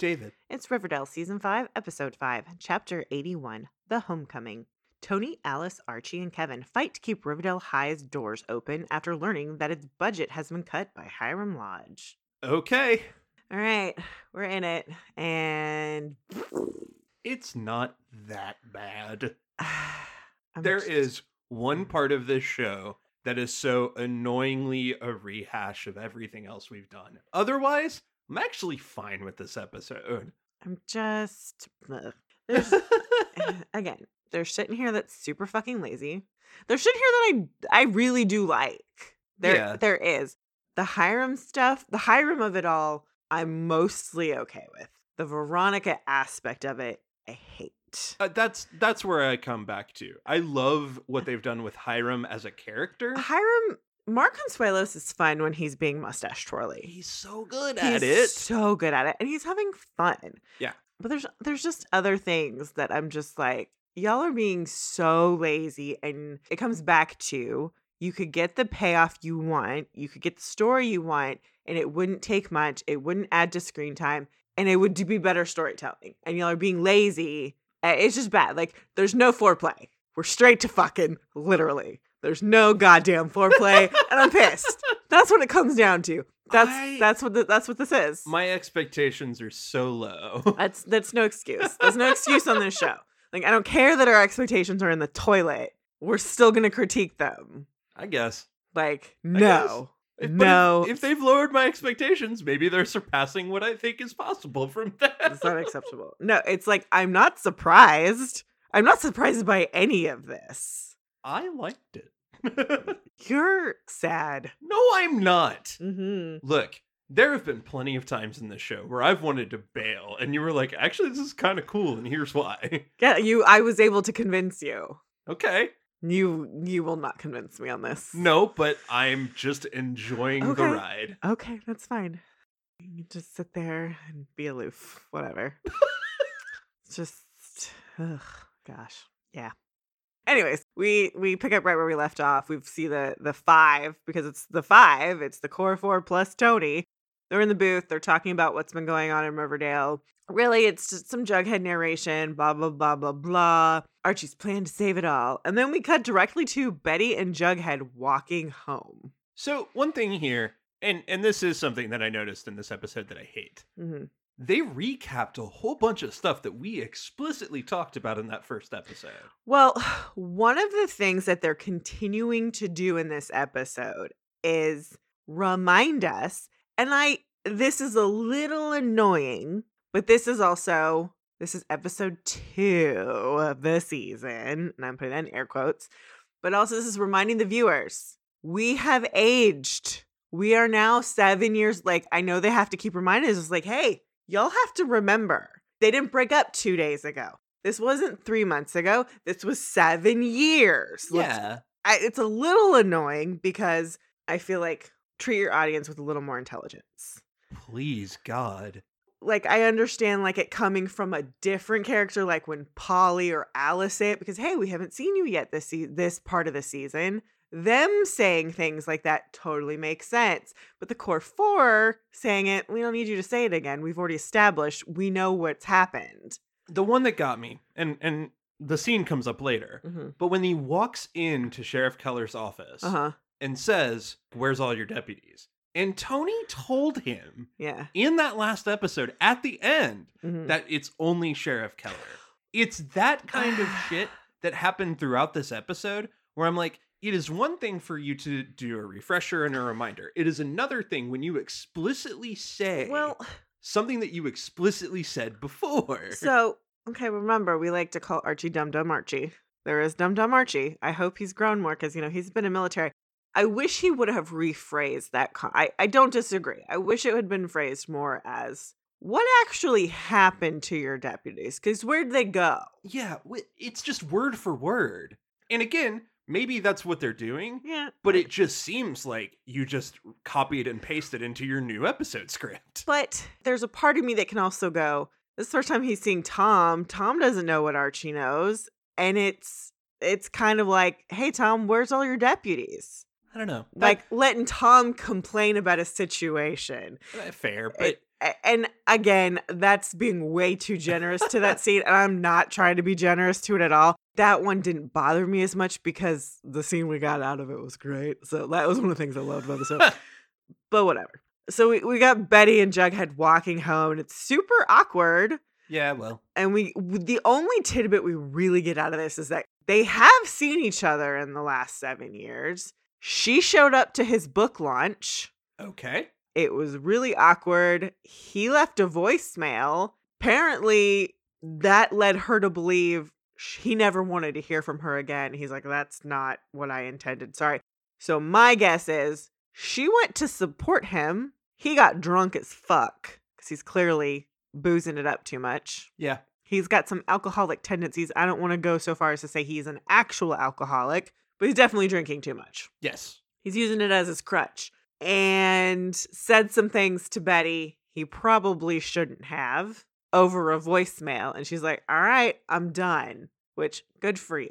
I'm Diana. And I'm David. It's Riverdale Season 5, Episode 5, Chapter 81 The Homecoming. Toni, Alice, Archie, and Kevin fight to keep Riverdale High's doors open after learning that its budget has been cut by Hiram Lodge. Okay. All right, we're in it, and It's not that bad. There just- is one part of this show that is so annoyingly a rehash of everything else we've done. Otherwise, I'm actually fine with this episode. I'm just. ugh. There's again. There's shit in here that's super fucking lazy. There's shit here that I I really do like. There Yeah. there is the Hiram stuff. The Hiram of it all. I'm mostly okay with. The Veronica aspect of it, I hate. Uh, that's that's where I come back to. I love what they've done with Hiram as a character. Hiram Mark Consuelos is fun when he's being mustache twirly. He's so good He's at it. so good at it, and he's having fun. Yeah. But there's there's just other things that I'm just like, y'all are being so lazy, and it comes back to you could get the payoff you want, you could get the story you want, and it wouldn't take much. It wouldn't add to screen time, and it would be better storytelling. And y'all are being lazy. It's just bad. Like there's no foreplay. We're straight to fucking literally. There's no goddamn foreplay, and I'm pissed. That's what it comes down to. That's I- that's what the, that's what this is. My expectations are so low. That's that's no excuse. There's no excuse on this show. Like I don't care that our expectations are in the toilet. We're still gonna critique them. I guess. Like no, If, but if- no, If, they've lowered my expectations, maybe they're surpassing what I think is possible from them. it's not acceptable. No, it's like I'm not surprised. I'm not surprised by any of this. I liked it. You're sad. no, I'm not. Mm-hmm. Look, there have been plenty of times in this show where I've wanted to bail, and you were like, actually, this is kind of cool, and here's why. Yeah, you. I was able to convince you. okay. You you will not convince me on this. No, but I'm just enjoying Okay. the ride. Okay, that's fine. You can just sit there and be aloof. Whatever. just, ugh, gosh, yeah. Anyways, we we pick up right where we left off. We see the the five because it's the five. It's the core four plus Toni. They're in the booth. They're talking about what's been going on in Riverdale. Really, it's just some Jughead narration. Blah blah blah blah blah. Archie's plan to save it all, and then we cut directly to Betty and Jughead walking home. So, one thing here, and, and this is something that I noticed in this episode that I hate. hmm They recapped a whole bunch of stuff that we explicitly talked about in that first episode. Well, one of the things that they're continuing to do in this episode is remind us, and I this is a little annoying, but this is also this is episode 2 of the season, and I'm putting that in air quotes. But also this is reminding the viewers, we have aged. We are now 7 years like I know they have to keep reminding us like, "Hey, y'all have to remember. They didn't break up 2 days ago. This wasn't three months ago. This was seven years. Yeah. I, it's a little annoying because I feel like treat your audience with a little more intelligence. Please, God. Like I understand like it coming from a different character, like when Polly or Alice say it, because hey, we haven't seen you yet this se- this part of the season. Them saying things like that totally makes sense. But the core four saying it, we don't need you to say it again. We've already established we know what's happened. The one that got me, and and the scene comes up later, Mm-hmm. but when he walks into Sheriff Keller's office Uh huh. and says, Where's all your deputies? And Toni told him Yeah. in that last episode at the end Mhm. that it's only Sheriff Keller. It's that kind of shit that happened throughout this episode where I'm like, it is one thing for you to do a refresher and a reminder. It is another thing when you explicitly say well, something that you explicitly said before. So, okay, remember, we like to call Archie Dum Dum Archie. There is Dum Dum Archie. I hope he's grown more because, you know, he's been in military. I wish he would have rephrased that. Con- I, I don't disagree. I wish it had been phrased more as what actually happened to your deputies? Because where'd they go? yeah, it's just word for word. And again, maybe that's what they're doing, Yeah. but it just seems like you just copied and pasted into your new episode script. But there's a part of me that can also go, this is the first time he's seeing Tom. Tom doesn't know what Archie knows. And it's it's kind of like, hey Tom, where's all your deputies? I don't know. like letting Tom complain about a situation. Eh, fair, but It- And again, that's being way too generous to that scene. And I'm not trying to be generous to it at all. That one didn't bother me as much because the scene we got out of it was great. So that was one of the things I loved about the show. but whatever. So we, we got Betty and Jughead walking home, and it's super awkward. Yeah, well. And we the only tidbit we really get out of this is that they have seen each other in the last seven years. She showed up to his book launch. Okay. It was really awkward. He left a voicemail. Apparently, that led her to believe he never wanted to hear from her again. He's like, that's not what I intended. Sorry. So, my guess is she went to support him. He got drunk as fuck because he's clearly boozing it up too much. Yeah. He's got some alcoholic tendencies. I don't want to go so far as to say he's an actual alcoholic, but he's definitely drinking too much. Yes. He's using it as his crutch and said some things to Betty he probably shouldn't have over a voicemail. And she's like, All right, I'm done, which good for you.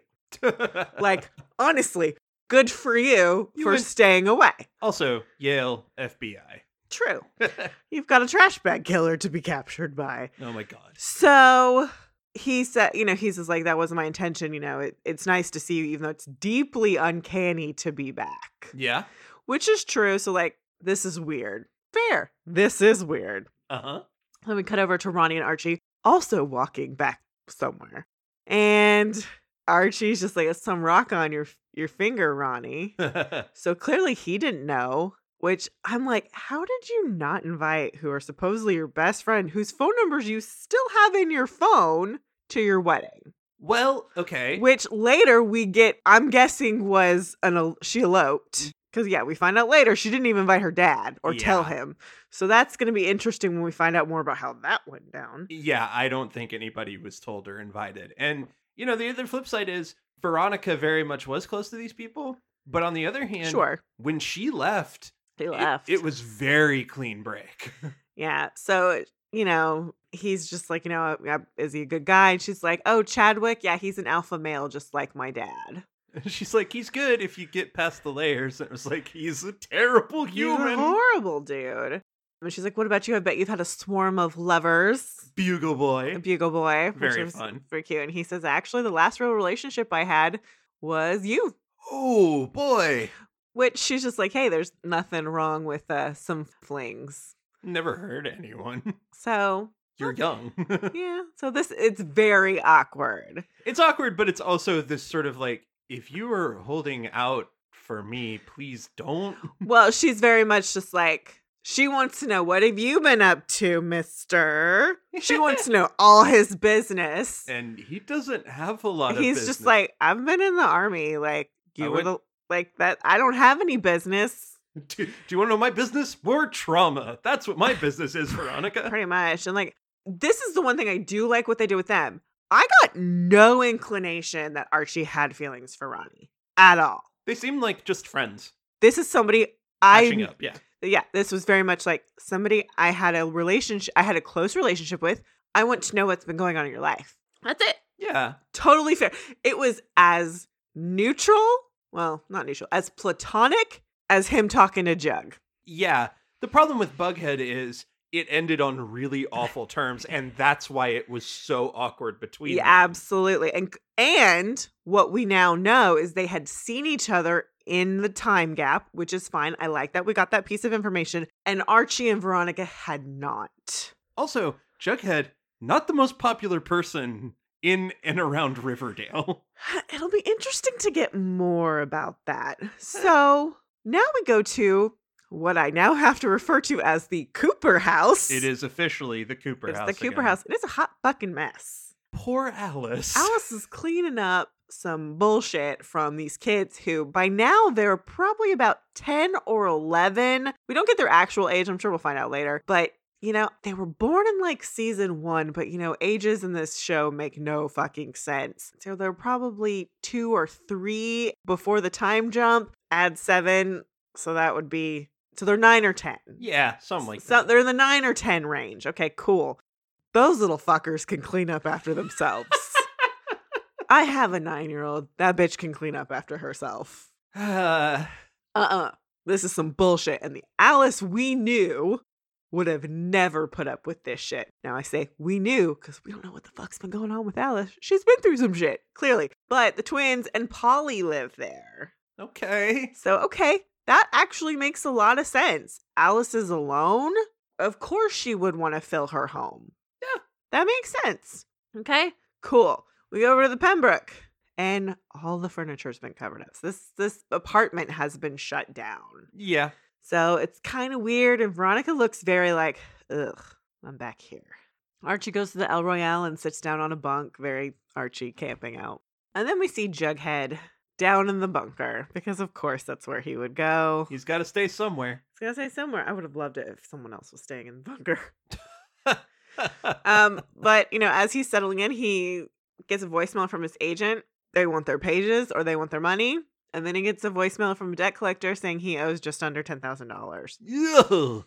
Like, honestly, good for you, You for staying away. also, Yale FBI. True. You've got a trash bag killer to be captured by. oh my god. So he said, you know, he's just like, that wasn't my intention. You know, it, it's nice to see you, even though it's deeply uncanny to be back, Yeah. Which is true. So, like, this is weird. Fair. This is weird. Uh huh. Then we cut over to Ronnie and Archie also walking back somewhere. And Archie's just like, it's some rock on your your finger, Ronnie. So clearly he didn't know, which I'm like, how did you not invite who are supposedly your best friend, whose phone numbers you still have in your phone, to your wedding? well, okay. Which later we get, I'm guessing was an she eloped. Because yeah, we find out later she didn't even invite her dad or tell him. So that's going to be interesting when we find out more about how that went down. Yeah, I don't think anybody was told or invited. And you know, the other flip side is Veronica very much was close to these people, but on the other hand, sure, when she left, they left. It, was very clean break. Yeah. So, you know, he's just like, you know, uh, is he a good guy? And she's like, oh, Chadwick, yeah, he's an alpha male, just like my dad. She's like, he's good if you get past the layers. And it was like, he's a terrible He's a human. horrible dude. And she's like, what about you? I bet you've had a swarm of lovers. Bugle A boy. bugle boy. Very fun. Very cute. And he says, actually, the last real relationship I had was you. Oh boy. Which she's just like, hey, there's nothing wrong with uh, some flings. Never heard anyone. So, You're young. yeah. So this, it's very awkward. it's awkward, but it's also this sort of like, if you were holding out for me, please don't. Well, she's very much just like she wants to know what have you been up to, Mister. She wants to know all his business. And he doesn't have a lot of He's business. just like, I've been in the army. Like I you were the like that. I don't have any business, do, do you want to know my business? More trauma. That's what my business is, Veronica. pretty much. And like this is the one thing I do like what they did with them. I got no inclination that Archie had feelings for Ronnie at all. They seem like just friends. This is somebody Catching I up, yeah. yeah, this was very much like somebody I had a relationship, I had a close relationship with. I want to know what's been going on in your life. That's it. Yeah. Totally fair. It was as neutral, well, not neutral, as platonic as him talking to Jug. Yeah. The problem with Bughead is it ended on really awful terms, and that's why it was so awkward between Yeah, them. absolutely. And and what we now know is they had seen each other in the time gap, which is fine. I like that we got that piece of information. And Archie and Veronica had not. Also, Jughead, not the most popular person in and around Riverdale. It'll be interesting to get more about that. So now we go to what I now have to refer to as the Cooper house. It is officially the Cooper It's house. the Cooper again. house. It is a hot fucking mess. Poor Alice. Alice is cleaning up some bullshit from these kids who by now they're probably about 10 or 11. We don't get their actual age. I'm sure we'll find out later. But, you know, they were born in like season one, but, you know, ages in this show make no fucking sense. So they're probably two or three before the time jump. Add seven. So that would be, so they're nine or 10. Yeah, something like so that. they're in the nine or 10 range. Okay, cool. Those little fuckers can clean up after themselves. I have a nine year old. That bitch can clean up after herself. Uh, Uh uh This is some bullshit. And the Alice we knew would have never put up with this shit. Now I say we knew because we don't know what the fuck's been going on with Alice. She's been through some shit, clearly. But the twins and Polly live there. Okay. So, okay, that actually makes a lot of sense. Alice is alone. Of course, she would want to fill her home. Yeah. That makes sense. Okay, cool. We go over to the Pembroke, and all the furniture's been covered up. So this this apartment has been shut down. Yeah. So it's kind of weird. And Veronica looks very like, ugh, I'm back here. Archie goes to the El Royale and sits down on a bunk, very Archie camping out. And then we see Jughead down in the bunker because, of course, that's where he would go. He's got to stay somewhere. I was gonna say somewhere. I would have loved it if someone else was staying in the bunker. um, but you know, as he's settling in, he gets a voicemail from his agent. They want their pages or they want their money. And then he gets a voicemail from a debt collector saying he owes just under ten thousand dollars.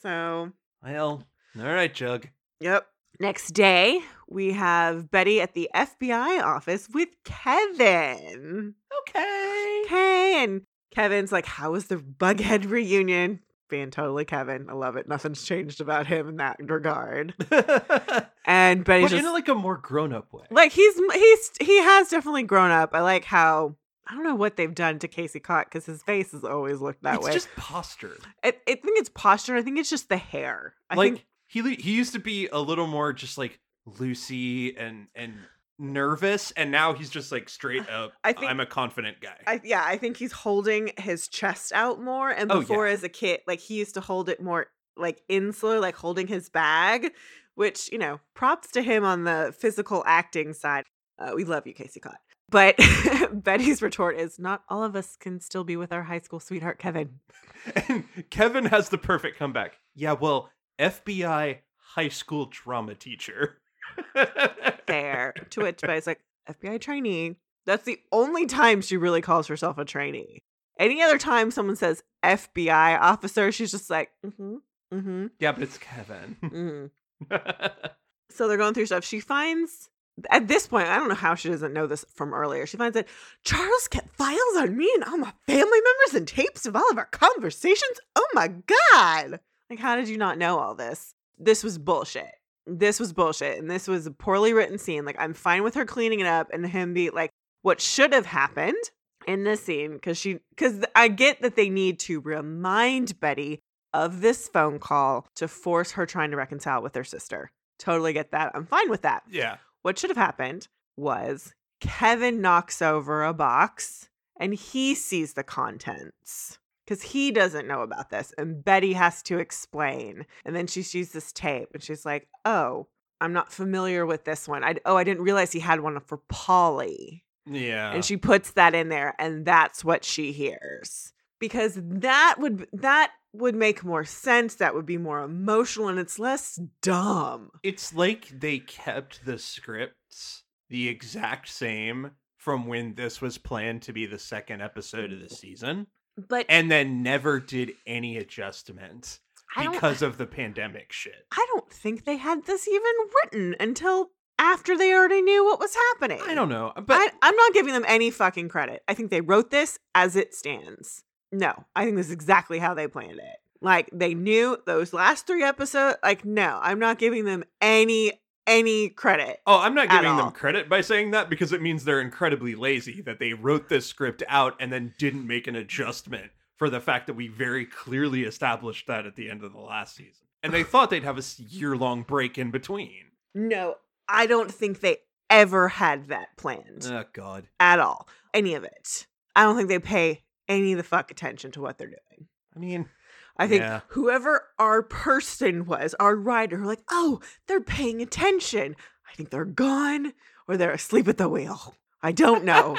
So well, all right, Jug. Yep. Next day, we have Betty at the FBI office with Kevin. Okay. Okay. And Kevin's like, How was the Bughead reunion? Being totally Kevin. I love it. Nothing's changed about him in that regard. but And Betty's just in like a more grown-up way. like he's he's he has definitely grown up. I like how I don't know what they've done to Casey Cott because his face has always looked that it's way. just posture. I, I think it's posture. I think it's just the hair. I like think he he used to be a little more just like loosey and and nervous, and now he's just like straight up. I think- I'm a confident guy. I yeah, I think he's holding his chest out more. And Oh, before yeah. as a kid, like he used to hold it more like insular, like holding his bag, which, you know, props to him on the physical acting side. Uh, we love you, Casey Cott. But Betty's retort is not all of us can still be with our high school sweetheart, Kevin. and Kevin has the perfect comeback. Yeah, well, FBI high school drama teacher. Fair. to which Betty's like, FBI trainee. That's the only time she really calls herself a trainee. Any other time someone says FBI officer, she's just like, mm-hmm, mm-hmm, yeah, but it's Kevin. mm-hmm. so they're going through stuff. She finds at this point, I don't know how she doesn't know this from earlier. She finds that Charles kept files on me and all my family members and tapes of all of our conversations. Oh my god! Like, how did you not know all this? This was bullshit. This was bullshit, and this was a poorly written scene. Like, I'm fine with her cleaning it up and him be like, what should have happened in this scene because she because I get that they need to remind Betty of this phone call to force her trying to reconcile with her sister. Totally get that. I'm fine with that. yeah. What should have happened was Kevin knocks over a box and he sees the contents because he doesn't know about this. And Betty has to explain. And then she sees this tape and she's like, oh, I'm not familiar with this one. I, oh, I didn't realize he had one for Polly. Yeah. And she puts that in there and that's what she hears. Because that would that would make more sense. That would be more emotional and it's less dumb. it's like they kept the scripts the exact same from when this was planned to be the second episode of the mm. season But and then never did any adjustments because of the pandemic shit. I don't think they had this even written until after they already knew what was happening. I don't know, uh, but I, I'm not giving them any fucking credit. I think they wrote this as it stands. No, I think this is exactly how they planned it. Like they knew those last three episodes. Like no, I'm not giving them any any credit. Oh, I'm not giving them credit by saying that because it means they're incredibly lazy that they wrote this script out and then didn't make an adjustment for the fact that we very clearly established that at the end of the last season. And they thought they'd have a year long break in between. No, I don't think they ever had that planned Oh, God. at all. Any of it. I don't think they pay any of the fuck attention to what they're doing. I mean, I think Yeah. whoever our person was, our rider, like, oh, they're paying attention. I think they're gone or they're asleep at the wheel. I don't know.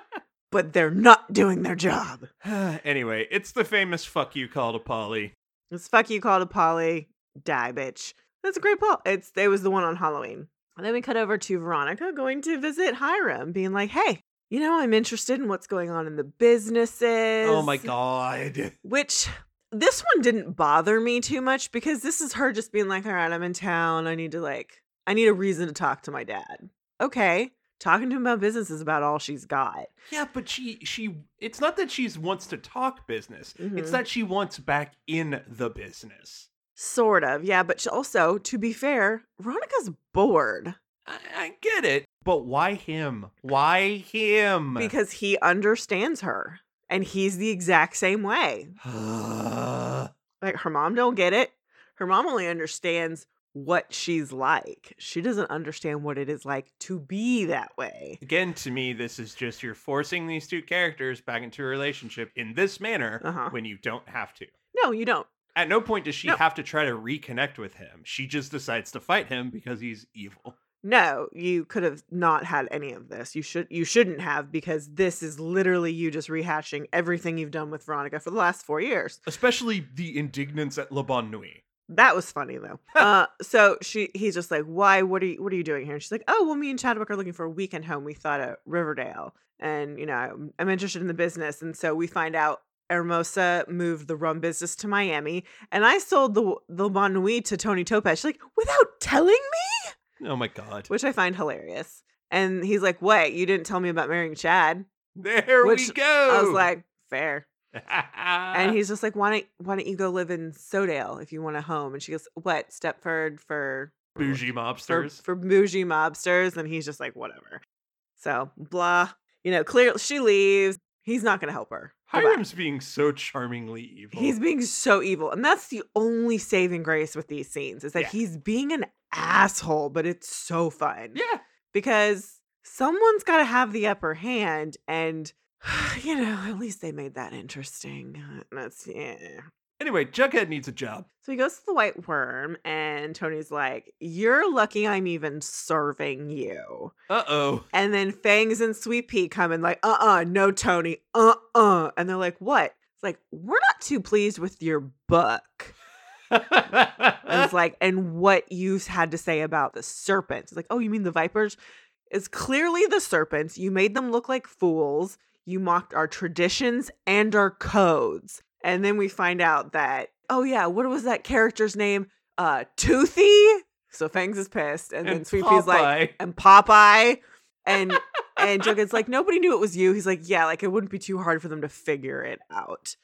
but they're not doing their job. anyway, it's the famous fuck you call to Polly. It's fuck you called a Polly, die bitch. That's a great Paul. It's it was the one on Halloween. And then we cut over to Veronica going to visit Hiram, being like, hey, you know, I'm interested in what's going on in the businesses. Oh my God. Which this one didn't bother me too much because this is her just being like, all right, I'm in town. I need to like, I need a reason to talk to my dad. Okay. Talking to him about business is about all she's got. Yeah, but she she it's not that she wants to talk business. It's Mhm. that she wants back in the business. Sort of, yeah. But also, to be fair, Veronica's bored I, I get it, but why him? Why him? because he understands her, and he's the exact same way. Like her mom don't get it. Her mom only understands what she's like. She doesn't understand what it is like to be that way. Again, to me, this is just you're forcing these two characters back into a relationship in this manner Uh-huh. when you don't have to. No, you don't. At no point does she No. have to try to reconnect with him. She just decides to fight him because he's evil. No, you could have not had any of this. You should you shouldn't have because this is literally you just rehashing everything you've done with Veronica for the last 4 years. Especially the indignance at Le Bonne Nuit. That was funny though. uh so she he's just like, "Why? What are you what are you doing here?" And she's like, "Oh, well me and Chadwick are looking for a weekend home. We thought at Riverdale. And, you know, I'm, I'm interested in the business." And so we find out Hermosa moved the rum business to Miami, and I sold the the Bonne Nuit to Toni Topaz. She's like, "Without telling me?" Oh my god. Which I find hilarious. And he's like, "What? You didn't tell me about marrying Chad?" There we go. I was like, "Fair." And he's just like, why don't why don't you go live in Sodale if you want a home? And she goes, what Stepford for bougie for, mobsters. for bougie mobsters? And he's just like, whatever. So blah, you know, clearly she leaves. He's not gonna help her. Hiram's being so charmingly evil. He's being so evil, and that's the only saving grace with these scenes is that Yeah. he's being an asshole, but it's so fun yeah. because someone's got to have the upper hand, and you know, at least they made that interesting. Uh, that's yeah. Anyway, Jughead needs a job. So he goes to the Whyte Wyrm, and Toni's like, You're lucky I'm even serving you. Uh oh. And then Fangs and Sweet Pea come in, like, Uh uh no, Toni, uh uh. And they're like, What? It's like, We're not too pleased with your book. And it's like, And what you've had to say about the serpents. It's like, Oh, you mean the vipers? It's clearly the serpents. You made them look like fools. You mocked our traditions and our codes. And then we find out that, oh yeah, what was that character's name? Uh Toothy. So Fangs is pissed, and, then Sweet Pea's like, and Popeye. And and Jughead's like, nobody knew it was you. He's like, yeah, like it wouldn't be too hard for them to figure it out.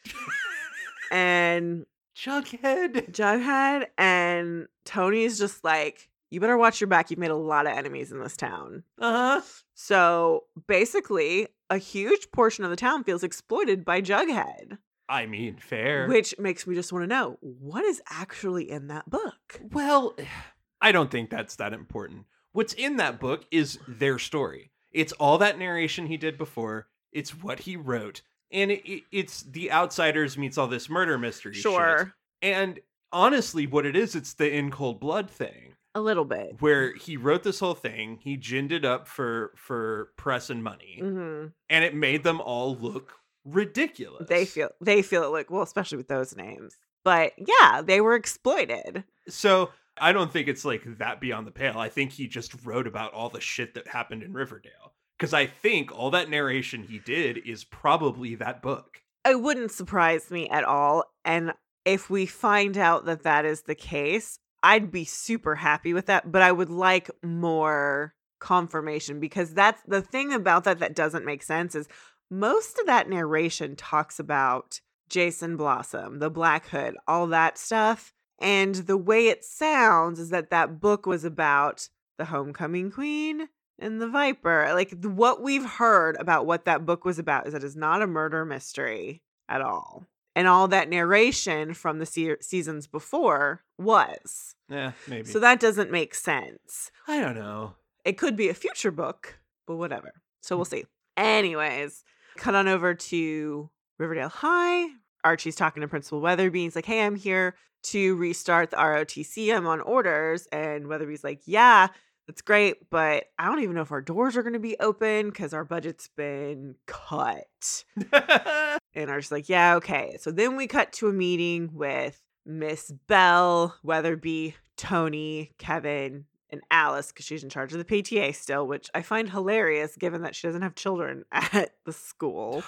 and Jughead. Jughead and Toni's just like, you better watch your back. You've made a lot of enemies in this town. Uh huh. So basically, a huge portion of the town feels exploited by Jughead, I mean, fair. which makes me just want to know what is actually in that book. Well, I don't think that's that important. What's in that book is their story. It's all that narration he did before. It's what he wrote, and it, it- it's the outsiders meets all this murder mystery. shit. Sure, And honestly, what it is, it's the in cold blood thing. a little bit. where he wrote this whole thing he ginned it up for for press and money hmm and it made them all look ridiculous They feel they feel it like well, especially with those names. But yeah, they were exploited. so i don't think it's like that beyond the pale i think he just wrote about all the shit that happened in riverdale because i think all that narration he did is probably that book It wouldn't surprise me at all. And if we find out that that is the case, I'd be super happy with that. But I would like more confirmation because that's the thing about that that doesn't make sense is most of that narration talks about Jason Blossom, the Black Hood, all that stuff. And the way it sounds is that that book was about the homecoming queen and the viper. Like what we've heard about what that book was about is that it's not a murder mystery at all. And all that narration from the se- seasons before was. yeah maybe So that doesn't make sense. i don't know It could be a future book, but whatever. So we'll hmm. see. Anyways, cut on over to Riverdale High. Archie's talking to Principal Weatherbee. He's like, Hey, I'm here to restart the ROTC. I'm on orders. And Weatherbee's like, Yeah, that's great. But I don't even know if our doors are going to be open because our budget's been cut. And Archie's like, Yeah, okay. So then we cut to a meeting with Miss Bell, Weatherbee, Toni, Kevin, and Alice because she's in charge of the PTA still, which I find hilarious given that she doesn't have children at the school.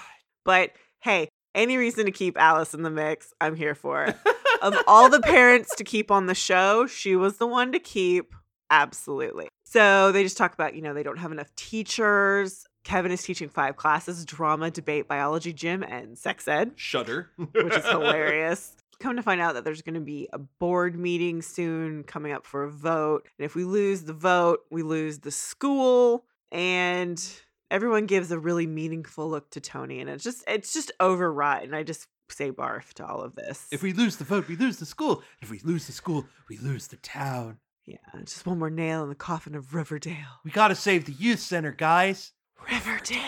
But hey, any reason to keep Alice in the mix, I'm here for it. of all the parents to keep on the show, she was the one to keep. Absolutely. So they just talk about, you know, they don't have enough teachers. Kevin is teaching five classes drama, debate, biology, gym, and sex ed, shudder which is hilarious. Come to find out that there's going to be a board meeting soon coming up for a vote. And if we lose the vote, we lose the school. And everyone gives a really meaningful look to Toni. And it's just, it's just overwrought. And I just say barf to all of this. If we lose the vote, we lose the school. If we lose the school, we lose the town. Yeah, just one more nail in the coffin of Riverdale. We gotta save the youth center, guys. Riverdale.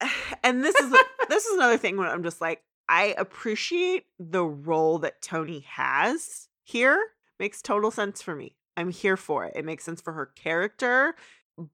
And this is this is another thing where I'm just like, I appreciate the role that Toni has here. Makes total sense for me. I'm here for it. It makes sense for her character.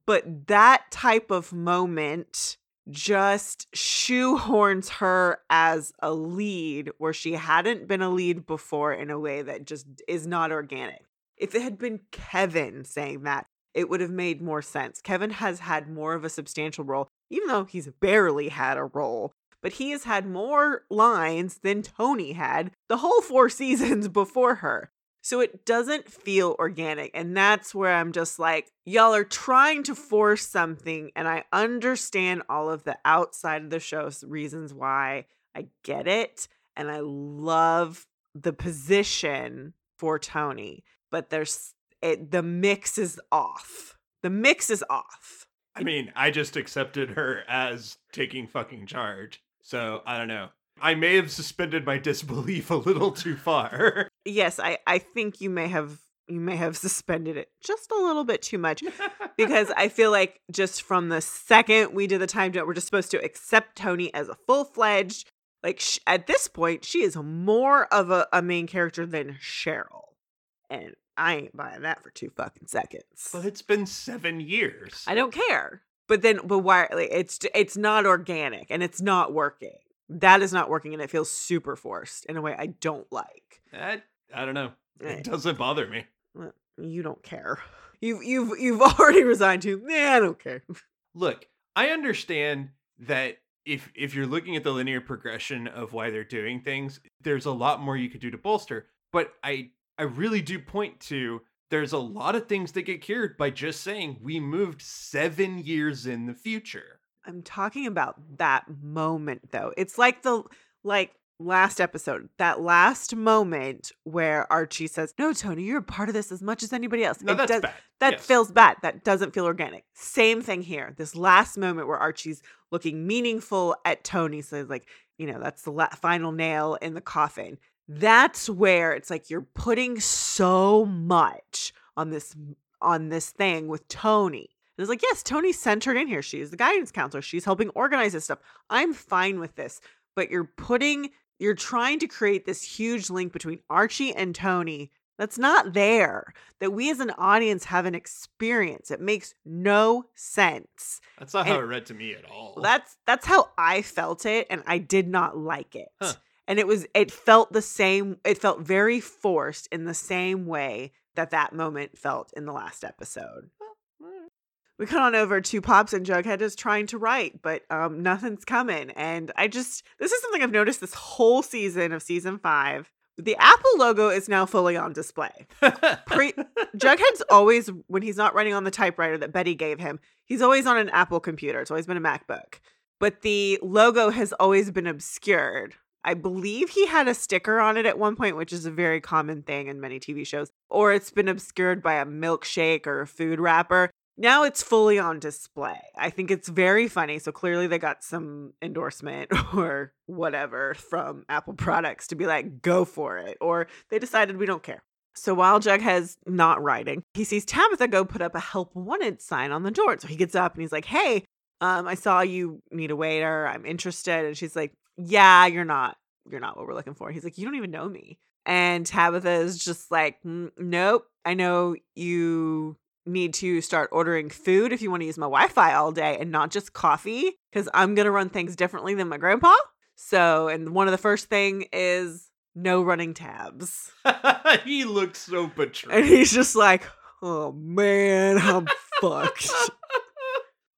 But that type of moment just shoehorns her as a lead where she hadn't been a lead before in a way that just is not organic. If it had been Kevin saying that, it would have made more sense. Kevin has had more of a substantial role, even though he's barely had a role, but he has had more lines than Toni had the whole four seasons before her. So it doesn't feel organic. And that's where I'm just like, y'all are trying to force something. And I understand all of the outside of the show's reasons why. I get it. And I love the position for Toni. But there's it, the mix is off. The mix is off. I mean, I just accepted her as taking fucking charge. So I don't know. I may have suspended my disbelief a little too far. yes, I I think you may have you may have suspended it just a little bit too much because I feel like just from the second we did the time jump, we're just supposed to accept Toni as a full fledged. Like sh- at this point, she is more of a, a main character than Cheryl, and I ain't buying that for two fucking seconds. But it's been seven years. I don't care. But then, but why? Like, it's it's not organic and it's not working. That is not working, and it feels super forced in a way I don't like. I, I don't know. It Eh. doesn't bother me. You don't care. You've you've you've already resigned to. Nah, I don't care. Look, I understand that if if you're looking at the linear progression of why they're doing things, there's a lot more you could do to bolster. But I I really do point to there's a lot of things that get cured by just saying we moved seven years in the future. I'm talking about that moment though. It's like the like last episode, that last moment where Archie says, "No, Toni, you're a part of this as much as anybody else." No, It that's does- bad. That Yes. feels bad. That doesn't feel organic. Same thing here. This last moment where Archie's looking meaningful at Toni says like, you know, that's the la- final nail in the coffin. That's where it's like you're putting so much on this on this thing with Toni. And it's like, yes, Toni's centered in here. She's the guidance counselor. She's helping organize this stuff. I'm fine with this. But you're putting you're trying to create this huge link between Archie and Toni that's not there that we as an audience have an experience. It makes no sense. That's not how And- it read to me at all. That's that's how I felt it and I did not like it. Huh. And it was it felt the same it felt very forced in the same way that that moment felt in the last episode. We cut on over to Pops and Jughead is trying to write, but um, nothing's coming. And I just, this is something I've noticed this whole season of season five. The Apple logo is now fully on display. Pre- Jughead's always, when he's not writing on the typewriter that Betty gave him, he's always on an Apple computer. It's always been a MacBook. But the logo has always been obscured. I believe he had a sticker on it at one point, which is a very common thing in many TV shows, or it's been obscured by a milkshake or a food wrapper. Now it's fully on display. I think it's very funny. So clearly they got some endorsement or whatever from Apple products to be like, go for it. Or they decided we don't care. So while Jughead's not writing, he sees Tabitha go put up a help wanted sign on the door. So he gets up and he's like, hey, um, I saw you need a waiter. I'm interested. And she's like, yeah, you're not. You're not what we're looking for. He's like, you don't even know me. And Tabitha is just like, "Mm, nope. I know you need to start ordering food if you want to use my Wi-Fi all day and not just coffee because I'm gonna run things differently than my grandpa. So, and one of the first thing is no running tabs. he looks so betrayed. And he's just like, oh man, I'm fucked.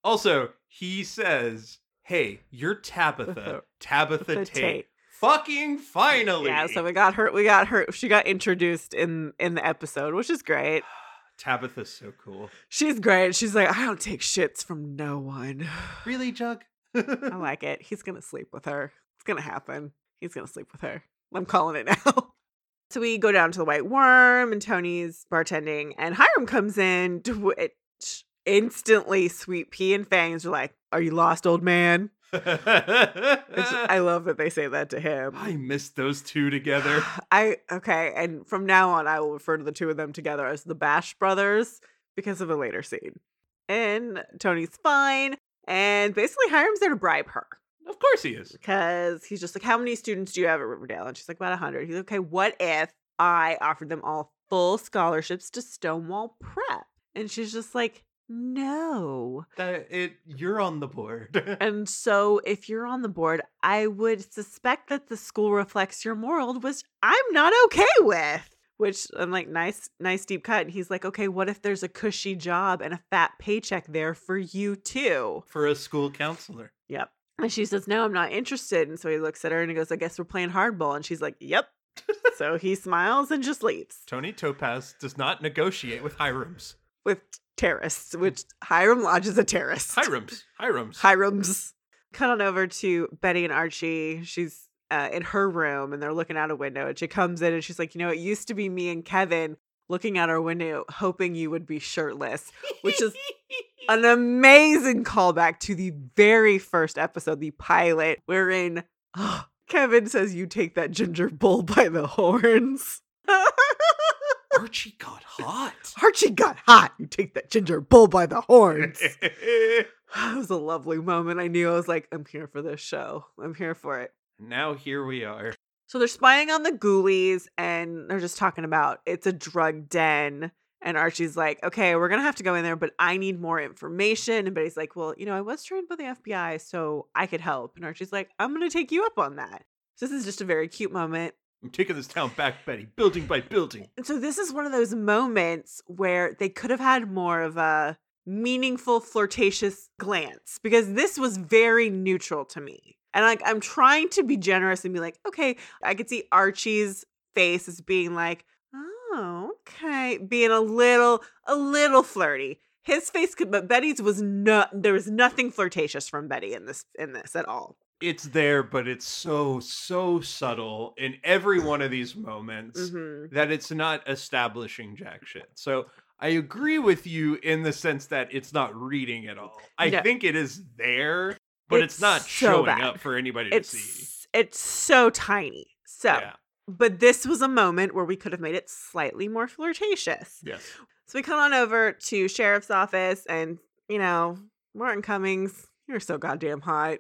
Also, he says, "Hey, you're Tabitha, Tabitha Tate. Tate. Fucking finally." Yeah, so we got her we got her she got introduced in in the episode, which is great. Tabitha's so cool. She's great. She's like, I don't take shits from no one. Really, Jug? I like it. He's gonna sleep with her. It's gonna happen. He's gonna sleep with her. I'm calling it now. So we go down to the Whyte Wyrm, and Toni's bartending, and Hiram comes in, to which instantly Sweet Pea and Fangs are like, Are you lost, old man? Which I love that they say that to him. I missed those two together. I okay, and from now on, I will refer to the two of them together as the Bash Brothers because of a later scene. And Toni's fine, and basically Hiram's there to bribe her Of course he is. because he's just like, "How many students do you have at Riverdale?" And she's like, "About a hundred. He's like, "Okay, what if I offered them all full scholarships to Stonewall Prep?" And she's just like, "No." That it you're on the board. And so, if you're on the board, I would suspect that the school reflects your moral, which I'm not okay with. Which I'm like, nice, nice deep cut. And he's like, okay, what if there's a cushy job and a fat paycheck there for you too? For a school counselor. Yep. And she says, no, I'm not interested. And so he looks at her and he goes, I guess we're playing hardball. And she's like, yep. so he smiles and just leaves Toni Topaz does not negotiate with Hirams. with terrorists, which Hiram Lodge is a terrorist. Hirams. Hirams. Hiram's. Cut on over to Betty and Archie. She's uh, in her room and they're looking out a window. And she comes in and she's like, You know, it used to be me and Kevin looking out our window, hoping you would be shirtless, which is an amazing callback to the very first episode, the pilot, wherein Kevin says, You take that ginger bull by the horns. Archie got hot. Archie got hot. You take that ginger bull by the horns. It was a lovely moment. I knew I was like, I'm here for this show. I'm here for it. now here we are. So they're spying on the ghoulies and they're just talking about it's a drug den. And Archie's like, okay, we're going to have to go in there, but I need more information. And Betty's like, well, you know, I was trained by the FBI, so I could help. And Archie's like, I'm going to take you up on that. So this is just a very cute moment. I'm taking this town back, Betty, building by building. And so this is one of those moments where they could have had more of a meaningful flirtatious glance because this was very neutral to me. And like I'm trying to be generous and be like, okay, I could see Archie's face as being like, oh, okay, being a little a little flirty. His face could but Betty's was not there was nothing flirtatious from Betty in this in this at all. It's there, but it's so, so subtle in every one of these moments Mhm. that it's not establishing jack shit. So I agree with you in the sense that it's not reading at all. I No. think it is there, but it's, It's not so showing bad. up for anybody to see. It's it's so tiny. So Yeah. but this was a moment where we could have made it slightly more flirtatious. Yes. So we come on over to sheriff's office, and you know, Martin Cummins, you're so goddamn hot.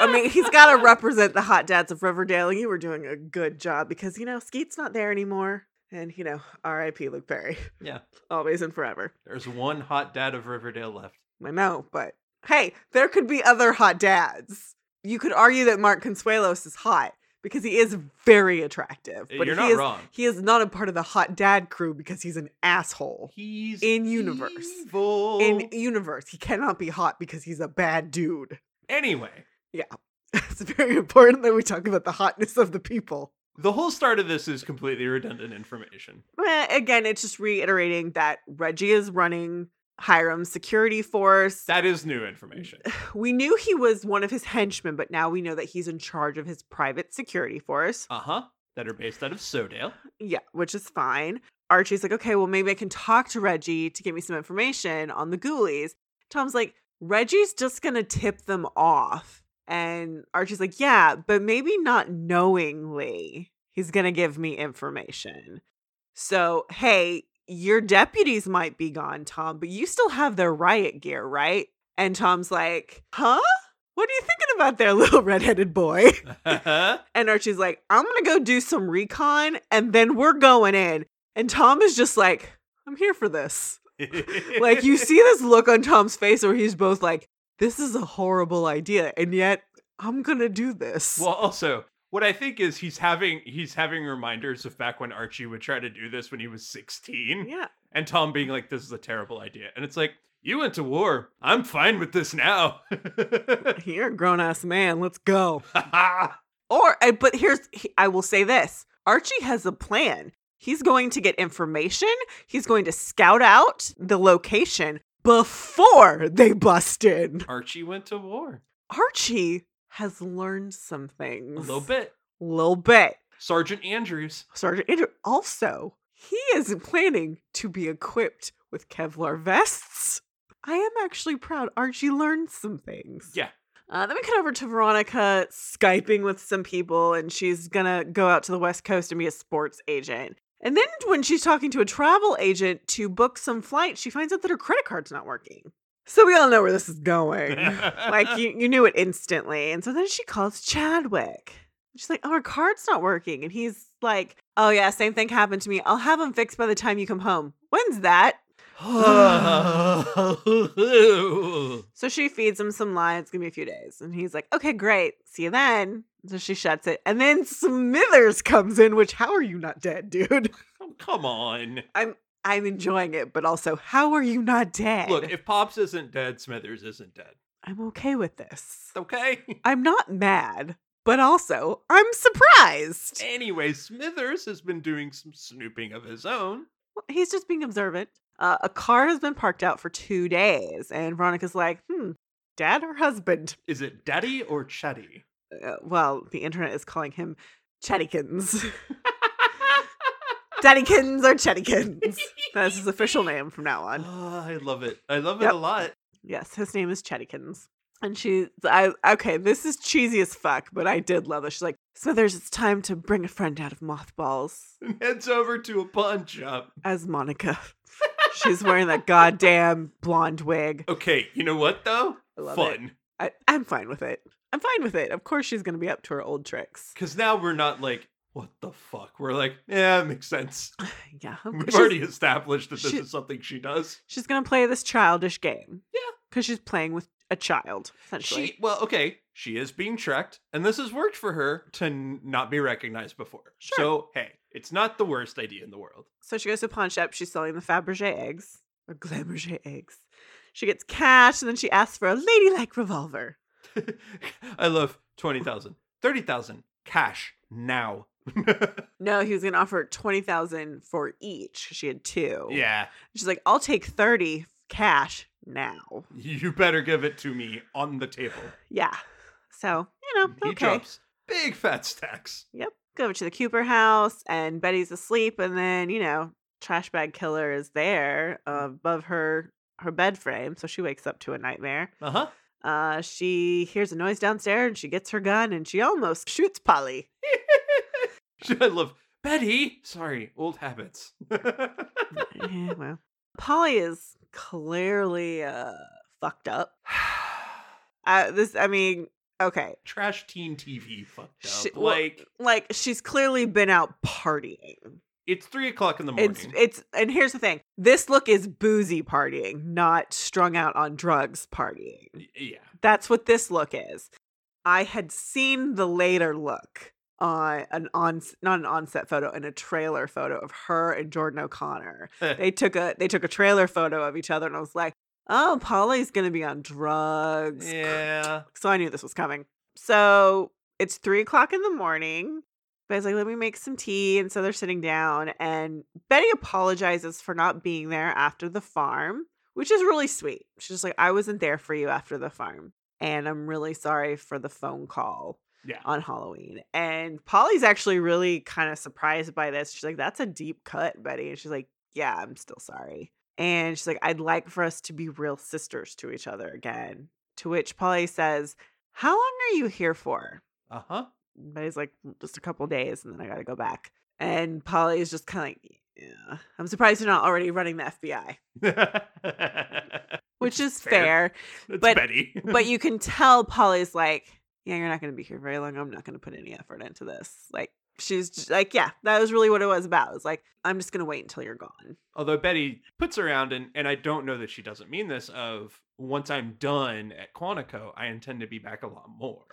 I mean, he's got to represent the hot dads of Riverdale. and You were doing a good job because you know Skeet's not there anymore, and you know, R.I.P. Luke Perry, Yeah. always and forever. There's one hot dad of Riverdale left. I know, but hey, there could be other hot dads. You could argue that Mark Consuelos is hot because he is very attractive, eh, but You're he not is wrong. he is not a part of the hot dad crew because he's an asshole. He's In universe. evil. In universe, he cannot be hot because he's a bad dude. anyway, It's very important that we talk about the hotness of the people. the whole start of this is completely redundant information. Eh, Again, it's just reiterating that Reggie is running Hiram's security force. That is new information. we knew he was one of his henchmen, but now we know that he's in charge of his private security force. Uh huh. That are based out of Sodale. Yeah, which is fine. Archie's like, okay, well, maybe I can talk to Reggie to get me some information on the ghoulies. Tom's like, Reggie's just gonna tip them off. And Archie's like, yeah, but maybe not knowingly. He's gonna give me information. So, hey, your deputies might be gone, Tom, but you still have their riot gear, right? And Tom's like, huh? What are you thinking about there, little redheaded boy? Uh-huh. And Archie's like, I'm gonna go do some recon and then we're going in. And Tom is just like, I'm here for this. Like, you see this look on Tom's face where he's both like, this is a horrible idea, and yet I'm gonna do this. Well, also, what I think is he's having he's having reminders of back when Archie would try to do this when he was 16. yeah. And Tom being like, This is a terrible idea. And it's like, you went to war. I'm fine with this now. You're a grown ass man. Let's go. Or, I- but here's, I will say this Archie has a plan. He's going to get information, he's going to scout out the location before they bust in. Archie went to war. Archie has learned some things. A little bit. A Little bit. Sergeant Andrews. Sergeant Andrew. Also, he is planning to be equipped with Kevlar vests. I am actually proud. Archie learned some things. Yeah. Uh, then we cut over to Veronica Skyping with some people, and she's gonna go out to the West Coast and be a sports agent. And then when she's talking to a travel agent to book some flights, she finds out that her credit card's not working. So we all know where this is going. like you, you knew it instantly. And so then she calls Chadwick. She's like, "Oh, her card's not working," and he's like, "Oh yeah, same thing happened to me. I'll have them fixed by the time you come home. When's that?" So she feeds him some lie. It's gonna be a few days, and he's like, "Okay, great. See you then." So she shuts it, and then Smithers comes in. Which, how are you not dead, dude? Oh, come on. I'm I'm enjoying it, but also, how are you not dead? Look, if Pops isn't dead, Smithers isn't dead. I'm okay with this. Okay. I'm not mad, but also I'm surprised. anyway, Smithers has been doing some snooping of his own. Well, He's just being observant. Uh, a car has been parked out for two days, and Veronica's like, "Hmm, dad or husband?" Is it Daddy or Chaddy? Uh, well, the internet is calling him Chaddykins. Daddykins or Chaddykins. That's his official name from now on. Oh, I love it. I love it a lot. Yes, his name is Chaddykins. And she, I, okay, this is cheesy as fuck, but I did love it. She's like, Smithers, it's time to bring a friend out of mothballs And heads over to a pawn shop. as Monica. She's wearing that goddamn blonde wig. Okay, you know what though? I love it. Fun. I, I'm fine with it. I'm fine with it. Of course, she's going to be up to her old tricks. Because now we're not like, what the fuck? We're like, yeah, it makes sense. Yeah. We've already established that this she- is something she does. She's going to play this childish game. Yeah. Because she's playing with a child, essentially. She well, okay, she is being tracked, and this has worked for her to n- not be recognized before. Sure. So hey, it's not the worst idea in the world. So she goes to a pawn shop. She's selling the Fabergé eggs or Glamourgé eggs. She gets cash and then she asks for a ladylike revolver. I love 20,000, 30,000 cash now. No, he was going to offer 20000 for each. She had two. yeah, She's like, I'll take 30 cash now. you better give it to me on the table. Yeah. So, you know, He okay. drops big fat stacks. Yep. Go over to the Cooper house and Betty's asleep. And then, you know, trash bag killer is there uh, above her her bed frame. So she wakes up to a nightmare. Uh huh. Uh, she hears a noise downstairs and she gets her gun and she almost shoots Polly. I love Betty. Sorry, old habits. Eh, well, Polly is clearly uh fucked up. Uh, this, I mean, okay, Trash teen TV fucked up. She- well, like like she's clearly been out partying. It's three o'clock in the morning. It's it's and here's the thing: this look is boozy partying, not strung out on drugs partying. Yeah. That's what this look is. I had seen the later look on an on not an onset photo in a trailer photo of her and Jordan O'Connor. They took a they took a trailer photo of each other and I was like, "Oh, Polly's going to be on drugs." yeah. So I knew this was coming. So it's three o'clock in the morning. Betty's like, let me make some tea. And so they're sitting down, and Betty apologizes for not being there after the farm, which is really sweet. She's just like, I wasn't there for you after the farm. And I'm really sorry for the phone call Yeah. on Halloween. And Polly's actually really kind of surprised by this. She's like, that's a deep cut, Betty. And she's like, yeah, I'm still sorry. And she's like, I'd like for us to be real sisters to each other again. To which Polly says, How long are you here for? Uh huh. Betty's like, Just a couple days and then I got to go back. And Polly is just kind of like, Yeah, I'm surprised you're not already running the FBI, which is fair. That's but- Betty. but you can tell Polly's like, Yeah, you're not going to be here very long. I'm not going to put any effort into this. Like, she's just like, Yeah, that was really what it was about. It's like, I'm just going to wait until you're gone. Although Betty puts around, and, and I don't know that she doesn't mean this, of once I'm done at Quantico, I intend to be back a lot more.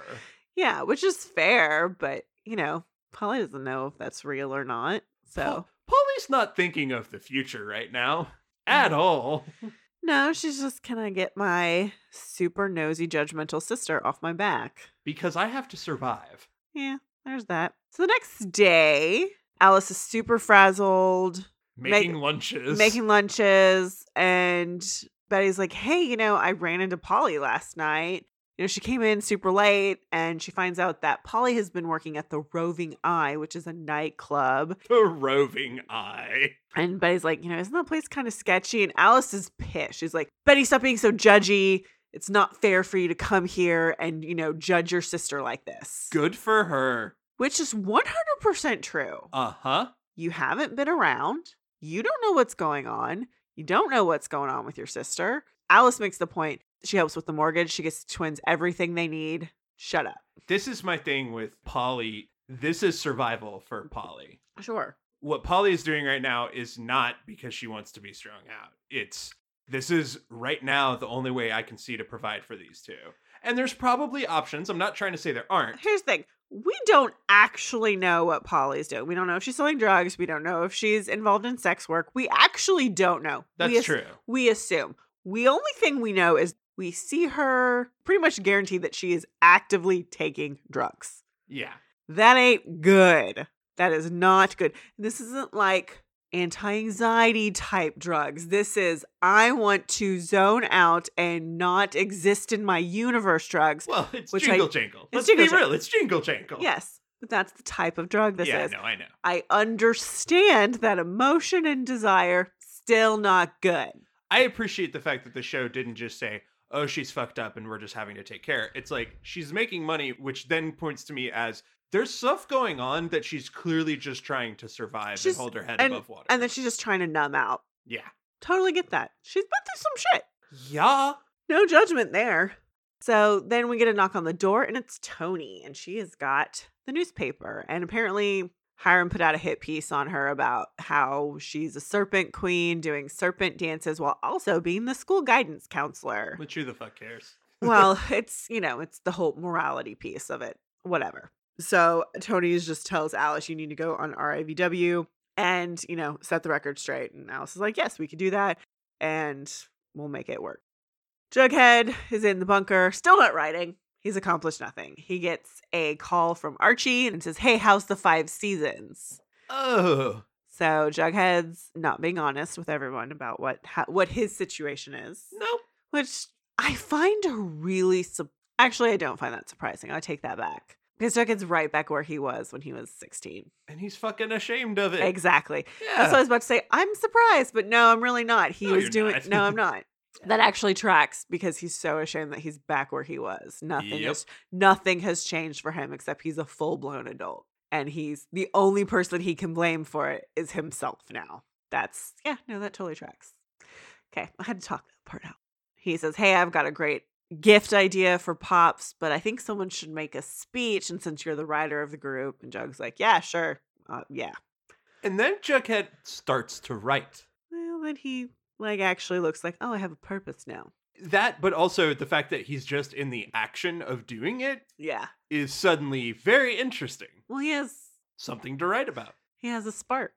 Yeah, which is fair, but you know, Polly doesn't know if that's real or not. So Polly's not thinking of the future right now at Mm. all. no, she's just can I get my super nosy judgmental sister off my back? Because I have to survive. Yeah, there's that. So the next day, Alice is super frazzled, Make- Making lunches. making lunches, and Betty's like, "Hey, you know, I ran into Polly last night." You know, she came in super late and she finds out that Polly has been working at the Roving Eye, which is a nightclub. The roving eye. And Betty's like, you know, isn't that place kind of sketchy? And Alice is pissed. She's like, Betty, stop being so judgy. It's not fair for you to come here and, you know, judge your sister like this. Good for her. Which is 100% true. Uh huh. You haven't been around. You don't know what's going on. You don't know what's going on with your sister. Alice makes the point. She helps with the mortgage. She gets the twins everything they need. Shut up. This is my thing with Polly. This is survival for Polly. Sure. What Polly is doing right now is not because she wants to be strung out. It's this is right now the only way I can see to provide for these two. And there's probably options. I'm not trying to say there aren't. Here's the thing. We don't actually know what Polly's doing. We don't know if she's selling drugs. We don't know if she's involved in sex work. We actually don't know. That's we as- true. We assume. The only thing we know is we see her pretty much guaranteed that she is actively taking drugs. Yeah. That ain't good. That is not good. This isn't like anti anxiety type drugs. This is, I want to zone out and not exist in my universe drugs. Well, it's Which I- jingle jangle. it's Let's jingle be jangle. real. It's jingle jangle. Yes, but that's the type of drug this yeah, is. no, I know. I understand that emotion and desire still not good. I appreciate the fact that the show didn't just say, "Oh, she's fucked up and we're just having to take care." It's like she's making money, which then points to me as there's stuff going on that she's clearly just trying to survive She's- and hold her head and, above water. and then she's just trying to numb out. yeah, Totally get that. She's been through some shit. yeah. No judgment there. So then we get a knock on the door, and it's Toni, and she has got the newspaper. And apparently, Hiram put out a hit piece on her about how she's a serpent queen doing serpent dances while also being the school guidance counselor. Which who the fuck cares? well, it's, you know, it's the whole morality piece of it. Whatever. So Toni just tells Alice, you need to go on RIVW and, you know, set the record straight. And Alice is like, yes, we can do that. And we'll make it work. Jughead is in the bunker, still not writing. He's accomplished nothing. He gets a call from Archie and says, hey, how's the five seasons? Oh, So Jughead's not being honest with everyone about what ha- what his situation is nope. which I find really su- actually I don't find that surprising. I take that back because Jughead's right back where he was when he was sixteen. And he's fucking ashamed of it. Exactly. Yeah. That's what I was about to say. I'm surprised, but no, I'm really not. He No, was doing not. no, I'm not. That actually tracks because he's so ashamed that he's back where he was. Nothing Yep. has nothing has changed for him except he's a full blown adult. And he's the only person he can blame for it is himself now. That's yeah, no, that totally tracks. Okay, I had to talk that part out. He says, Hey, I've got a great gift idea for Pops, but I think someone should make a speech. And since you're the writer of the group, and Jug's like, Yeah, sure. Uh, yeah. and then Jughead starts to write. Well, then he like actually looks like, oh, I have a purpose now. That, but also the fact that he's just in the action of doing it Yeah. is suddenly very interesting. Well, he has Something to write about. he has a spark.